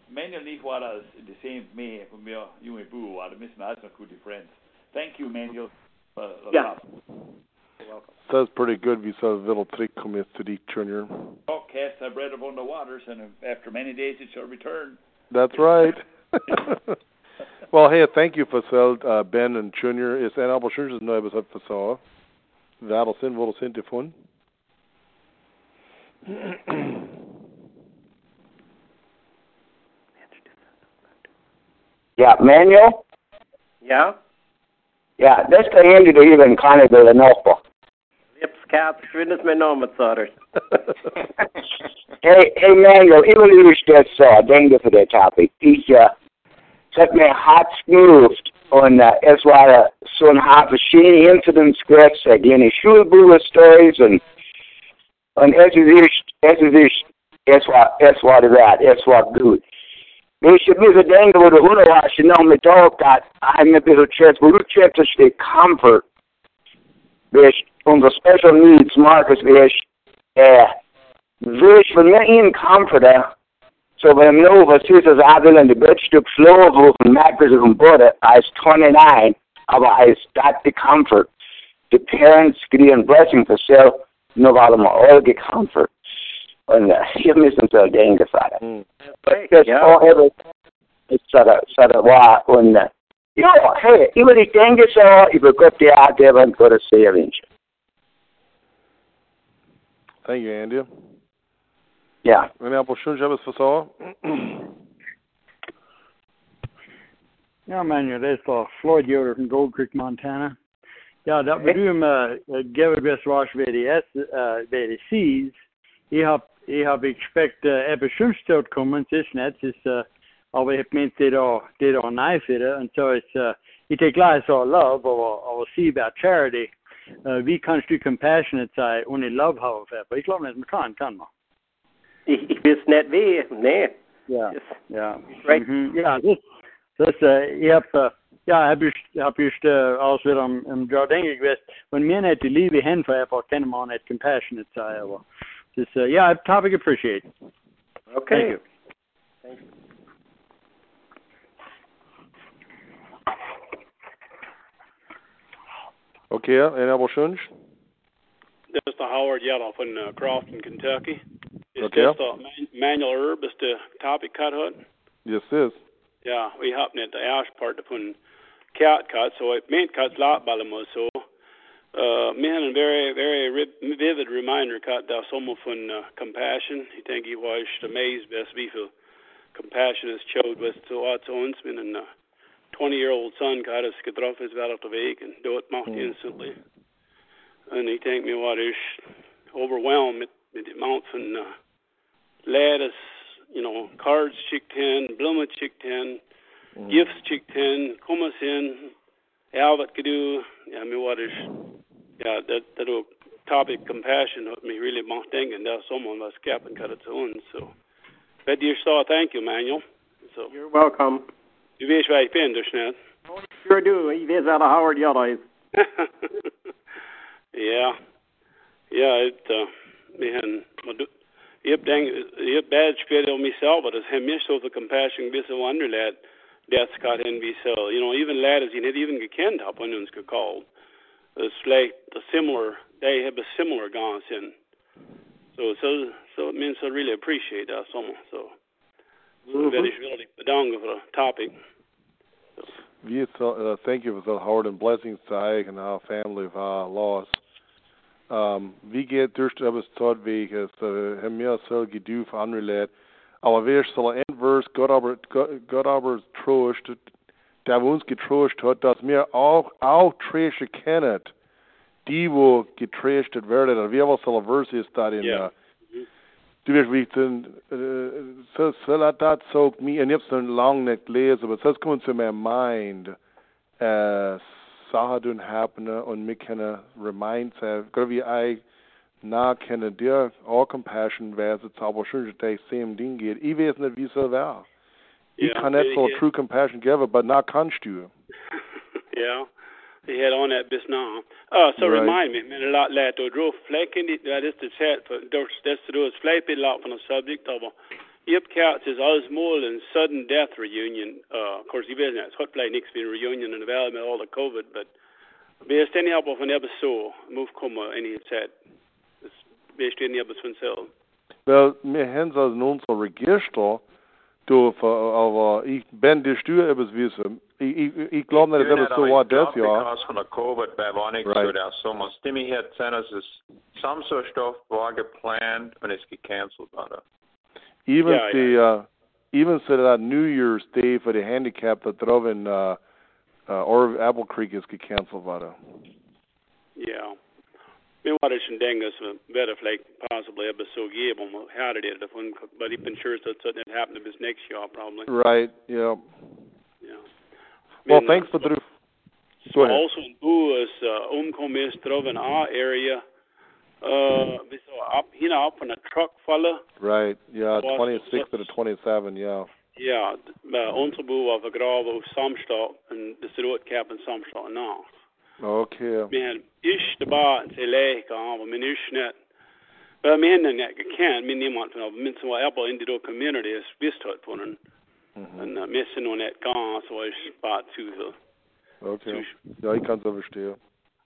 Men jo nicht war das in the same me, von mir, junge Bu, war, det müssen alles noch gute Friends. Thank you, Manuel. Uh, Ja. You're welcome. Says pretty good. Vi sa little trick commit to the junior. Oh, cast thy bread upon the waters, and after many days it shall return. That's right. well, hey, thank you for sel uh, Ben and Junior. Is en aber schön, dass neu was hat versau. Wer das sind, wo das sind davon? Ja, Manuel? Ja? Ja, das kan Andy er even in Canada Napa. Lipskat, Name, Zader. hey, hey Manuel, even you just uh, denke für der Topic. Ich, uh, hat mir hart gemoved und uh, es war uh, so ein paar verschiedene Incidents gewesen, again, Schulbuch-Stories und, und es ist, es ist, es war, es war das, es war gut. Ich ein bisschen denken, wo du Hunde hast, noch mit Dog hat, ein bisschen Church, wo du the comfort, which on the special needs which when you're comforter, so when know was Jesus Abel and the good Stück Slow von Marcus und Buddha, als 29, aber als got the comfort. The parents kriegen blessing for self, noch allemal all get comfort. Und uh, ich müssen so denken, Vater. Hm. Just Ja. all ever så der, så der var en, jo, hey, i vil ikke tænke så, I vil godt det er, det var en godt at se, Vince. Thank you, Andy. Ja, En aber schön, dass was versau. Ja, Manuel, det är Floyd Yoder from Gold Creek, Montana. Ja, dat Okej. bedoel me, Gavin Westwash VDS, uh, VDC's. Jag har, jag har expect uh, Ebbe Schumstöd kommer, det är net, is, uh, aber ich meint det då, det då nej för det, and so it's, uh, it take lies of love, or, or see about charity. Uh, vi kan styr compassionate sig, under love har för, för jag klarar det man kan, kan man. Ich, weiß nicht wie. Nee. Ja. Ja. Right. Mhm. Ja, das, das, äh, ich hab, äh, ja, hab ich, hab ich äh, aus wieder am, am Jardin gewesen. Wenn mir nicht die Liebe hin für kann man nicht compassionate sein, aber das, äh, ja, topic appreciate. Okay. Thank you. Okay, en aber schön. This is the Howard Yellow from uh, Crofton, Kentucky. It's Okay. just a man- manual herb is the topic cut hut. Yes, this. Yeah, we happen at the ash part from cat cut, so it meant cut lot by the so. Uh, man, a very, very ri- vivid reminder cut that someone from uh, compassion. He think he was amazed best be for compassion is showed with so what's ons men and uh, 20 year old son cut us getroffen is wel op de week and do it mocht Hmm. instantly. And he think me what is overwhelmed with, with the amount from uh, lettuce, you know, cards chick ten, bloemen chick ten, Mm. gifts chick ten, komma in, Albert Gadu, ja, me what is, ja, that, that will topic compassion of me really mocht denken, that someone was cap and cut its own, so. But you saw, thank you, Manuel. So, You're welcome. Du vet vad jag finner, snett. Sure do. Ich weiß, wer der Howard Yellow ist. ja. Ja, it, uh, man, man du, jag heb denk, jag heb bad spel om myself, but it's him just over compassion, bis a wonder lad, that's got in so, you know, even lad as he had even gekend up when uns called. It's like the similar, they have a similar gone in. So, so, so it means I really appreciate that so. So Mhm. bedankt topic. Uh, thank you for the Howard and blessings to I and our family of our loss. Um, vi get durst öbes tot vi es uh, mir sel gedu für andere led. Aber wir soll ein Vers Gott aber Gott aber trost der uns getrost hat, dass mir auch auch tresche kennet. Die wo getröstet werden, wir was soll Vers ist da in Ja. Du wirst äh, så, så att det såg mig, en jag en lång nicht lesen, aber das kommt zu meiner mind, äh, Sachen happen und mich können remind gerade wie ich na können dir auch compassion wäre, aber schön, dass das same Ding geht. Ich weiß nicht, wie es so wäre. Ich kann nicht so true compassion geben, aber na kannst du. Ja, they had on that bis now. Uh, so Right. remind me, men a lot lät och drog fläcken dit, ja, det är det sätt för, det är fläppigt lot från en subject, aber Yep, Cats is Osmole and sudden death reunion. Uh, of course, die weet het hot play meer reunion in de wereld met all the COVID, but best any op of een hebben zo, move komen in tijd. Dus best any hebben vanzelf. Wel, mir hens als nun so Register, du, aber ich bin die Stür etwas wissen. Ich, ich, ich glaube nicht, dass das so war das Jahr. Because von der COVID bei war Right. so der Sommer. Stimmi hat Senners ist some so Stoff war geplant und ist gecancelt worden. Even Ja, the uh, even so that New Year's Day for the handicap that drove in uh, uh, or Apple Creek is gecancelt worden. Ja. Mir war das schon denken, dass wir better vielleicht possibly hebben so geben, om we hadden dit davon, but ich bin sure that that happened bis next year probably. Right. Yeah. Well, thanks for the. So also is uh, er in our area. Uh, we saw up, you know, up on a truck fella. Right. Yeah. Twenty six to the twenty seven. Yeah. Ja, onze boer was begraven op Samstag en de roodkap in Samstag nacht. Okay. Men is de baan til leken av, men is net. Men men jeg kan, men niemand van men var appel in de community is visst het den. Mhm. En uh, missen nog net gaan, så is bare tuzel. Okay. Ja, ich kann es verstehen.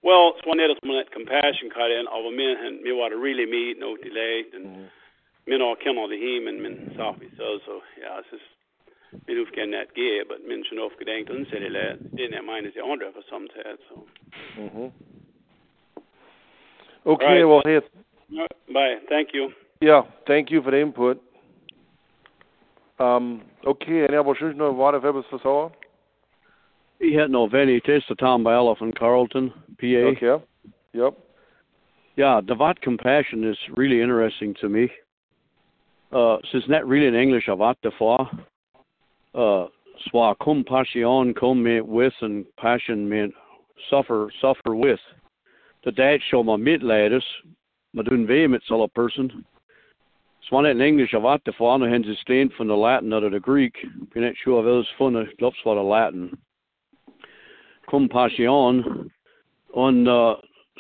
Well, it's one that man net compassion cut in, aber men han me what really meet no delay and Mhm. men all kan all the him and men so so ja, es ist men hoef kan net ge, but men schon of gedenkt uns det lät. Det är mine is the under for some tid so. Mhm. Okay. Right. Well, hey, Yeah, Bye. Thank you. yeah. Thank you for the input. Um. Okay. Any other questions? No. What if it was for so? He had no venny taste of Tom Balla from Carlton, PA. Okay. Yep. Yeah, Devat compassion is really interesting to me. Uh, since not really in English Avat before. Uh, swa compassion come me with and passion meant suffer suffer with. The dad show my midladers, maar doen we met zo'n person. Swan in English Avat before no hens is steen from the Latin or the Greek. Ben net sure wel eens van de klops voor de Latin. Compassion. On uh,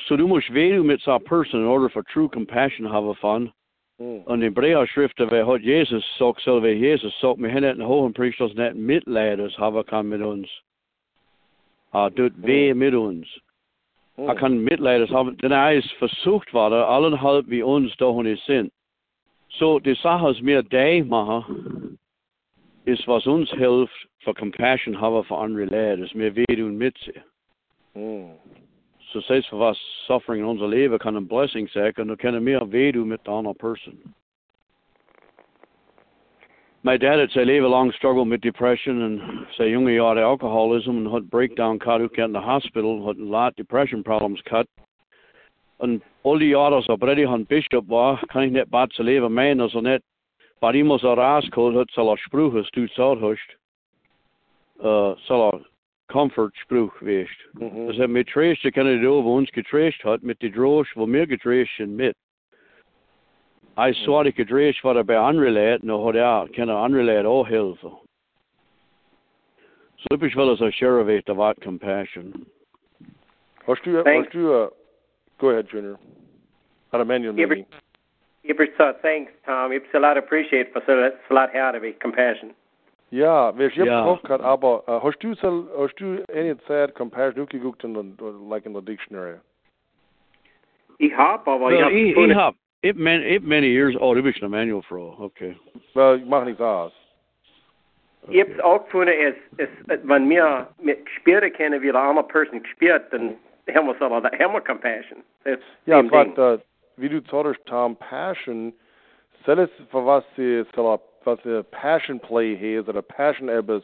so du musst weh mit so person in order for true compassion to have a fun. Mm. Und in Hebräerschriften, wer hat Jesus sagt, soll wer Jesus sagt, wir haben nicht einen hohen Priester, nicht Mitleides haben kann mit uns. Er tut weh mit uns. Er Mm. kann Mitleides haben, denn er ist versucht worden, allenhalb wie uns und es sind. So, die Sache, was wir da machen, ist, was uns hilft, für Compassion haben for andere Leute, dass wir weh tun mit sie. Mm. Så sägs för vad suffering in unser Leben kann en blessing sein, und då kan mer weh tun mit anderen person. My dad had sein Leben lang struggled mit depression and sein junge Jahre alcoholism and had breakdown gehabt, ook in the hospital, had a lot depression problems gehabt. Und all die Jahre, als er Brady han Bishop war, kann ich nicht bad zu leben meinen, also nicht, bei ihm als er rausgeholt hat, soll er Sprüche, du zahlt hast, uh, soll er Comfort Spruch wischt. Mhm. Dus hij met trace de Canada wo ons getraced had, met de droos wo meer getraced zijn met. Hij zwaar de getraced wat er bij andere leid, nou had hij kan andere leid ook helpen. So ik wel eens een share weet dat wat compassion. Hast du, Thanks. hast du, uh, go ahead, Junior. Had a manual Every- meeting. Thanks, Tom. It's a lot appreciate for so so lot how to be compassion. Ja, wer ich jetzt Ja. drauf hat, aber uh, hast du so, hast du any Zeit compassion geguckt in the, like in the dictionary? Ich hab aber ich Well, hab ik, gefunden- ik heb, man, ik many years, oh, dat is een manual voor, okay. Well, ich mach nichts aus. Ich hab's auch gefunden, es, es, wenn wir mit Gespüre kennen, wie eine andere Person gespürt, dann haben wir so, da compassion. That's Ja, same aber thing. uh, wie du sagst, Tom, Passion, selbst für was sie, so was sie Passion Play here, that a Passion etwas,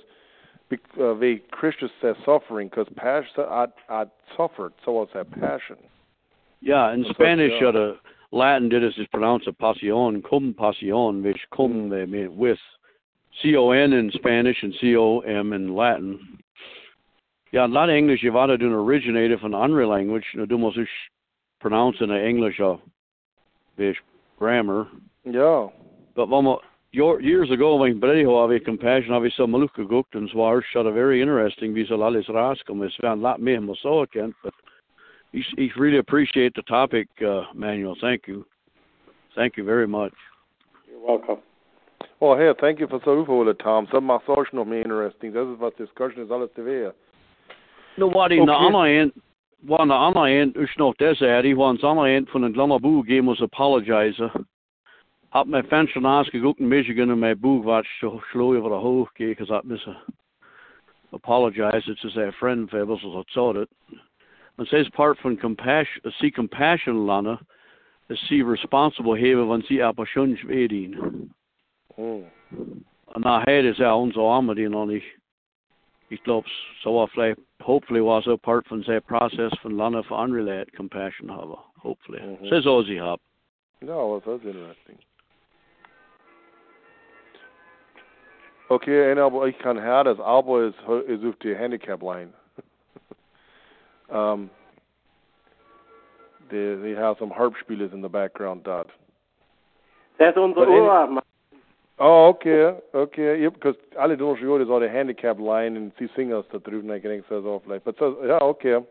wie, uh, wie Christus says suffering, because Passion, I, I suffered, so was that Passion. Yeah, in That's what- Spanish, yeah. or the Latin did is pronounced a pasión, cum pasión, which cum they mean with. C-O-N in Spanish and C-O-M in Latin. Ja, a lot of English, you've ought to originated from andere language, nu du musst ich pronounce in English of this grammar. Ja. But your, years ago, when Brady habe ich compassion, habe ich so mal geguckt und es war schon very interesting, wie so alles. Es wäre ein lot mehr, man so kennt, but ich, ich really appreciate the topic, uh, Manuel. Thank you. Thank you very much. You're welcome. Well, hey, thank you for so uppehållet, Tom. Så macht es noch mehr interesting. Das ist was discussion ist alles til ved. Nu var det en anden en, var en anden en, ikke nok det er det, var en anden en von en lander bug, game os apologize. Hab mig fandt ausgeguckt in Michigan und mein Buch war so schlau über der hoch, because I miss apologize. It's just a friend for us, I taught it. Man says part from compassion, see compassion, Lana, is see responsible sie aber schon schwedin. Mm. Und nachher ist er unser Arme, die noch nicht, ich glaube, so war vielleicht, hopefully was a part von der Prozess von Lana für andere Leute compassion haben, hopefully. Mm -hmm. Says all sie hab. No, that's interesting. Okay, en aber ich kann her, das aber ist, ist auf die Handicap Line. um, they, they have some harpspielers in the background dort. Das ist unsere Uhr. Oh, okay, okay. Yep, because alle zo is al de handicap line en sie singen als dat drüben, ik denk zo zo vielleicht. But so, ja, okay.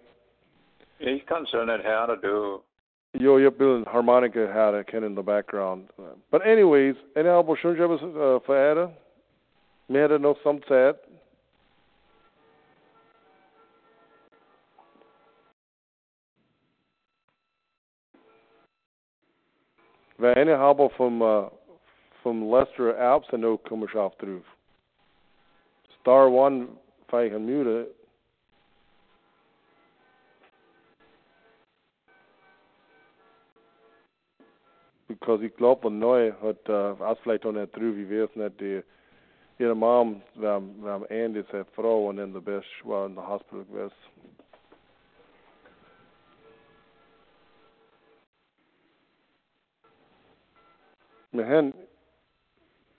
Ich kann so nicht her, du. Jo, hebt een harmonica her ken in the background. But anyways, en album schon je was uh, verder? Meer nog some tijd. We ene hebben van uh, van Leicester Alps en ook kom ik af terug. Star one vijf mute. Because ik glaube neu hat uh, als vielleicht auch nicht drüber, wir es nicht die ihre Mom, wir haben Andy, seine Frau, und in der Best war in der Hospital gewesen. Wir haben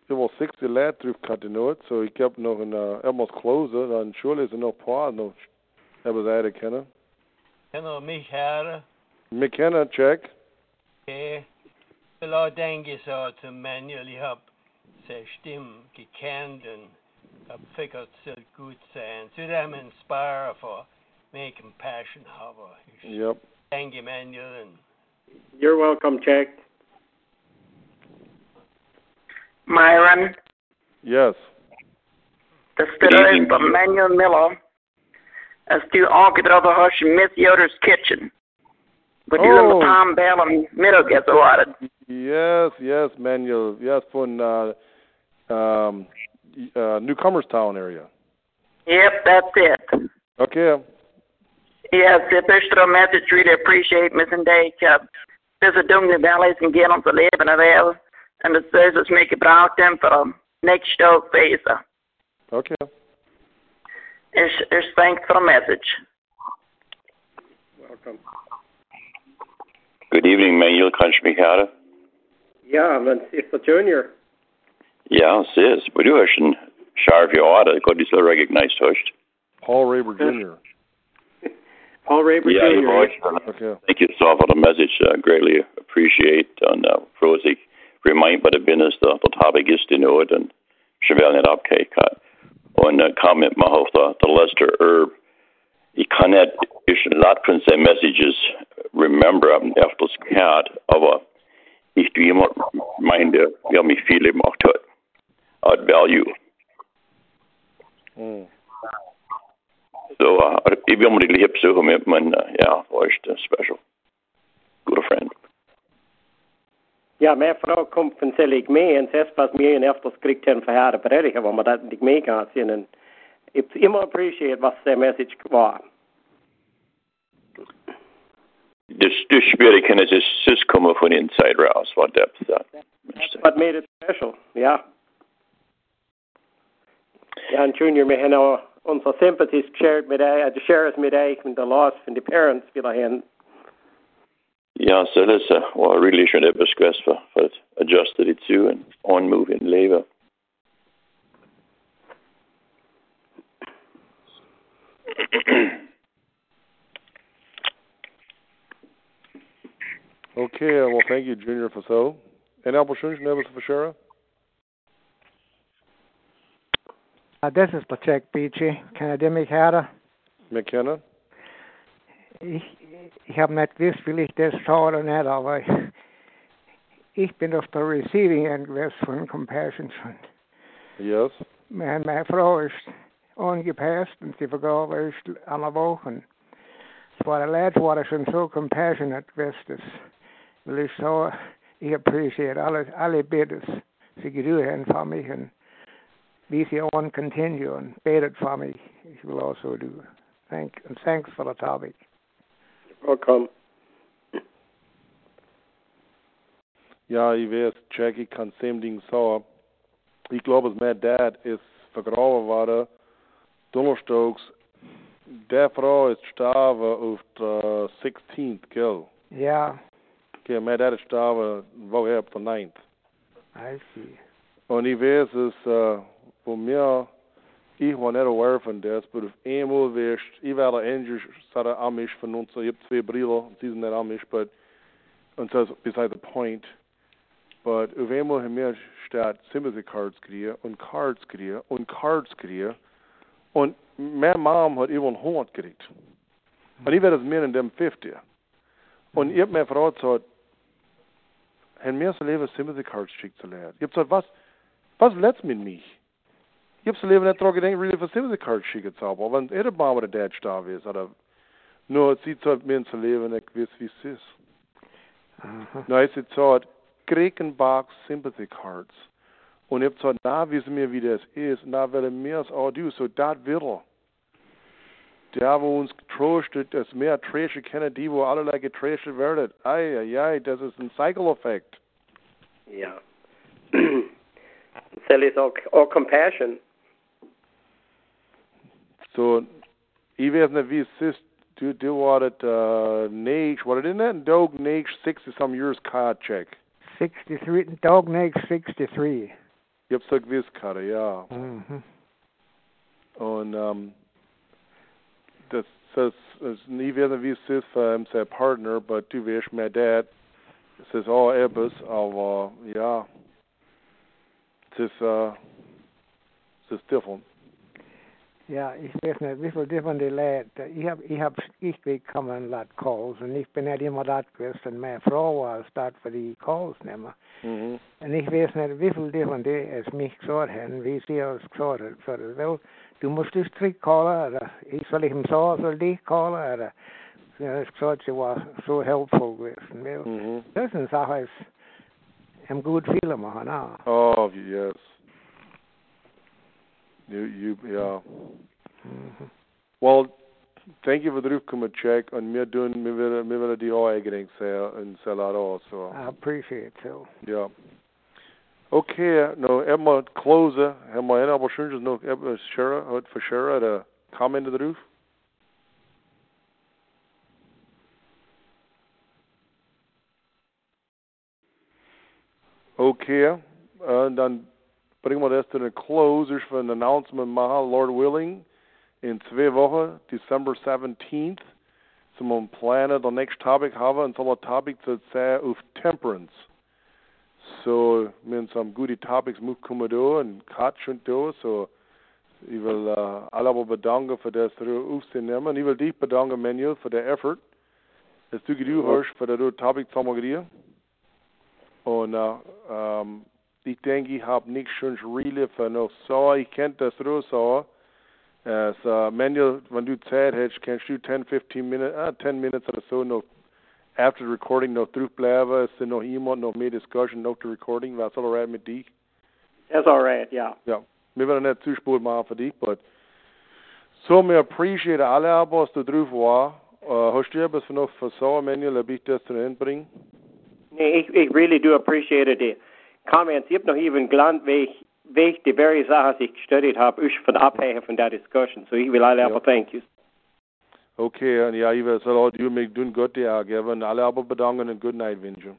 über 60 Leute drauf so ich habe noch een, uh, eenmaals closer, dan surely is er nog paar nog hebben zij te kennen. Kennen mich her? Mich kennen, check. Okay. Eller denke så til manual, ich hab seine Stimme gekannt und hab fickert so gut sein. Zu dem inspire for me compassion haben. Yep. Denke manual and You're welcome, check. Myron. Yes. Det står ut på Manuel Miller. As du aangedragen has Miss Yoder's Kitchen. But you Oh. oh. Tom Bellum middaggesåret. Yes, yes, Manuel. Yes, from uh, um, uh, Newcomerstown area. Yep, that's it. Okay. Yes, if there's a message, really appreciate missing day. Uh, there's a dungle valleys and get on the leven of el. And det says it's make gebruik dem for next show phase. Okay. Is is thanks for the message. Welcome. Good evening, Manuel. Kannst du mich hören? Ja, men Sister Junior. Ja, es ist. Men du har en sharp i året. Godt, de så recognized først. Paul Raber Jr. Paul Raber Yeah, Jr. your voice. Okay. Thank you so for the message. Uh, greatly appreciate. And uh, for ik remind by the business the, the topic is to know it and Chevel net opkijk. Og en comment med hoofd the Lester Herb. Ik kan net is een lot van zijn messages remember am efter skat aber ich du immer meine ja mich viel gemacht hat at value. Mm. So uh, ik wil me die liep zoeken met mijn uh, ja, was uh, special. Good friend. Ja, mijn vrouw komt van Selig mee en zes pas meer en efter skrikt hen predigen, waar maar dat niet mee kan zien. En ik immer appreciate wat zijn message was. Dus, dus is es zus komen van inside raus, wat that. That's what made it special, ja. Ja, en Junior, we hebben onze sympathies shared met hij, de shares met hij, met de loss van de parents, wil hij hen. Ja, så det er well, really should have beskrevet for, for at adjusted it to and on move in labor. Okay, well, thank you, Junior, for so. En Albert Schunsch, nebus for Shara? Uh, this is Patrick Beachy. Kan du mich hören? McKenna? Ich, ich habe nicht gewusst, will ich das schauen oder nicht, aber ich bin auf der Receiving End gewesen von Compassion Fund. Yes. Meine, meine Frau ist angepasst und sie vergabe ist an der Woche. Es war der Leute war schon so compassionate gewesen, dass will ich so, ich appreciate alle, alle Bittes, sie getan haben für mich und wie sie on continue und betet für mich, ich will also do. Thank, and thanks for the topic. Welcome. Ja, ich weiß, Jack, ich kann same Ding sagen. Ich glaube, dass mein Dad ist vergraben worden, donderstags. Der Frau ist gestorben eh, auf der 16th, gell? Ja, Okay, mein Dad ist gestorben, woher auf der 9th. I see. Und ich weiß, es, äh, eh, bei mir, ich war nicht aware von das, aber auf einmal wirst, ich werde Englisch, sagt Amish von uns, ich habe zwei Brüder, sie sind nicht Amish, but, und das ist beside the point. But auf einmal haben wir statt Sympathy Cards gekriegt und Cards gekriegt und Cards gekriegt und meine Mom hat über 100 gekriegt. Und ich werde es mehr in dem 50. Und ich habe meine Frau gesagt, haben mir so Leben Sympathy Cards schickt zu lernen. Ich habe gesagt, was, was let's mit mich? Ich habe so Leben nicht really für Sympathy Cards schicken zu haben, wenn ihre Mama oder Dad starb ist, oder nur sie sagt mir zu leben, nicht gewiss, wie es ist. Na, ich gesagt, Grekenbach Sympathy Cards. Und ich habe gesagt, na, wissen wir, wie das ist, na, weil mir es auch du, so das wird er. Der, wo uns getröstet, das mehr Träsche kennen, die, wo allerlei getröstet werden. Ei, ei, ei, das ist ein Cycle-Effekt. Ja. Cell is all, all compassion. So, ich weiß nicht, wie es ist, du, du warst, uh, what it in that? Dog next 60 some years card check. 63, dog next 63. Ich hab's so gewiss, Karte, ja. Mhm. Und ähm, das, das ist nie wissen, wie es ist für um, sein Partner, aber du weißt, mein Dad, es ist auch etwas, aber ja, es ist, äh, es ist different. Ja, ich weiß nicht, wie viel different die Leute. Ich hab, ich hab, ich bekomme ein lot Calls und ich bin nicht immer dort gewesen. Meine Frau war dort für die Calls nehmen. Mhm. Und ich weiß nicht, wie viel different die es mich gesagt haben, wie sie es gesagt haben. So, well, du musst dich zurückcallen, oder ich soll ich ihm sagen, soll dich callen, oder sie hat gesagt, sie war so helpful gewesen. Well, Mhm. das ist eine Sache, es ihm gut fühlen machen auch. Oh, yes. You, you, ja. Mhm. Well, thank you for the rufkommen check, und wir tun, wir werden, wir werden die auch eingedenk sehr, und sehr laut auch, so. I appreciate it, so. Ja. Okay, nou, eenmaal close, helemaal een aber schön nog even share, het voor share, de comment erop. Okay, dann bringen wir das zu den Close, ich will ein Announcement machen, Lord willing, in zwei Wochen, December 17th, zum planen, der nächste Topic haben, und ein Topic zu sein auf Temperance. So, wir haben some gute Topics mitgekommen da und Katsch und da, so ich will uh, alle aber bedanken für das aufzunehmen. Ich will dich bedanken, Manuel, für den Effort, dass du gedu hast, für das Topic zusammengekriegt. Und uh, um, ich denke, ich habe nicht schon really noch so, ich kennt das so, so. Uh, so, Manuel, wenn du Zeit hast, kannst du 10, 15 Minuten, uh, 10 Minuten oder so noch after the recording noch draufbleiben, ist noch jemand noch mehr Discussion nach der Recording, was all right mit dich? That's all right, yeah. Ja, wir werden nicht zu spät machen für dich, but so, wir appreciate alle, was da drauf war. Uh, hast du etwas noch für so, Manuel, ob ich das zu Ende bringen? Nee, ich, ich really do appreciate it. Die comments, ich habe noch even ich, wie ich die very Sachen, ich gestudiert habe, ich von abhängen von der Discussion. So ich will alle aber thank you. Okay, und ja, ich will so, du mich tun Gott dir geben, alle aber bedanken und Good Night wünschen.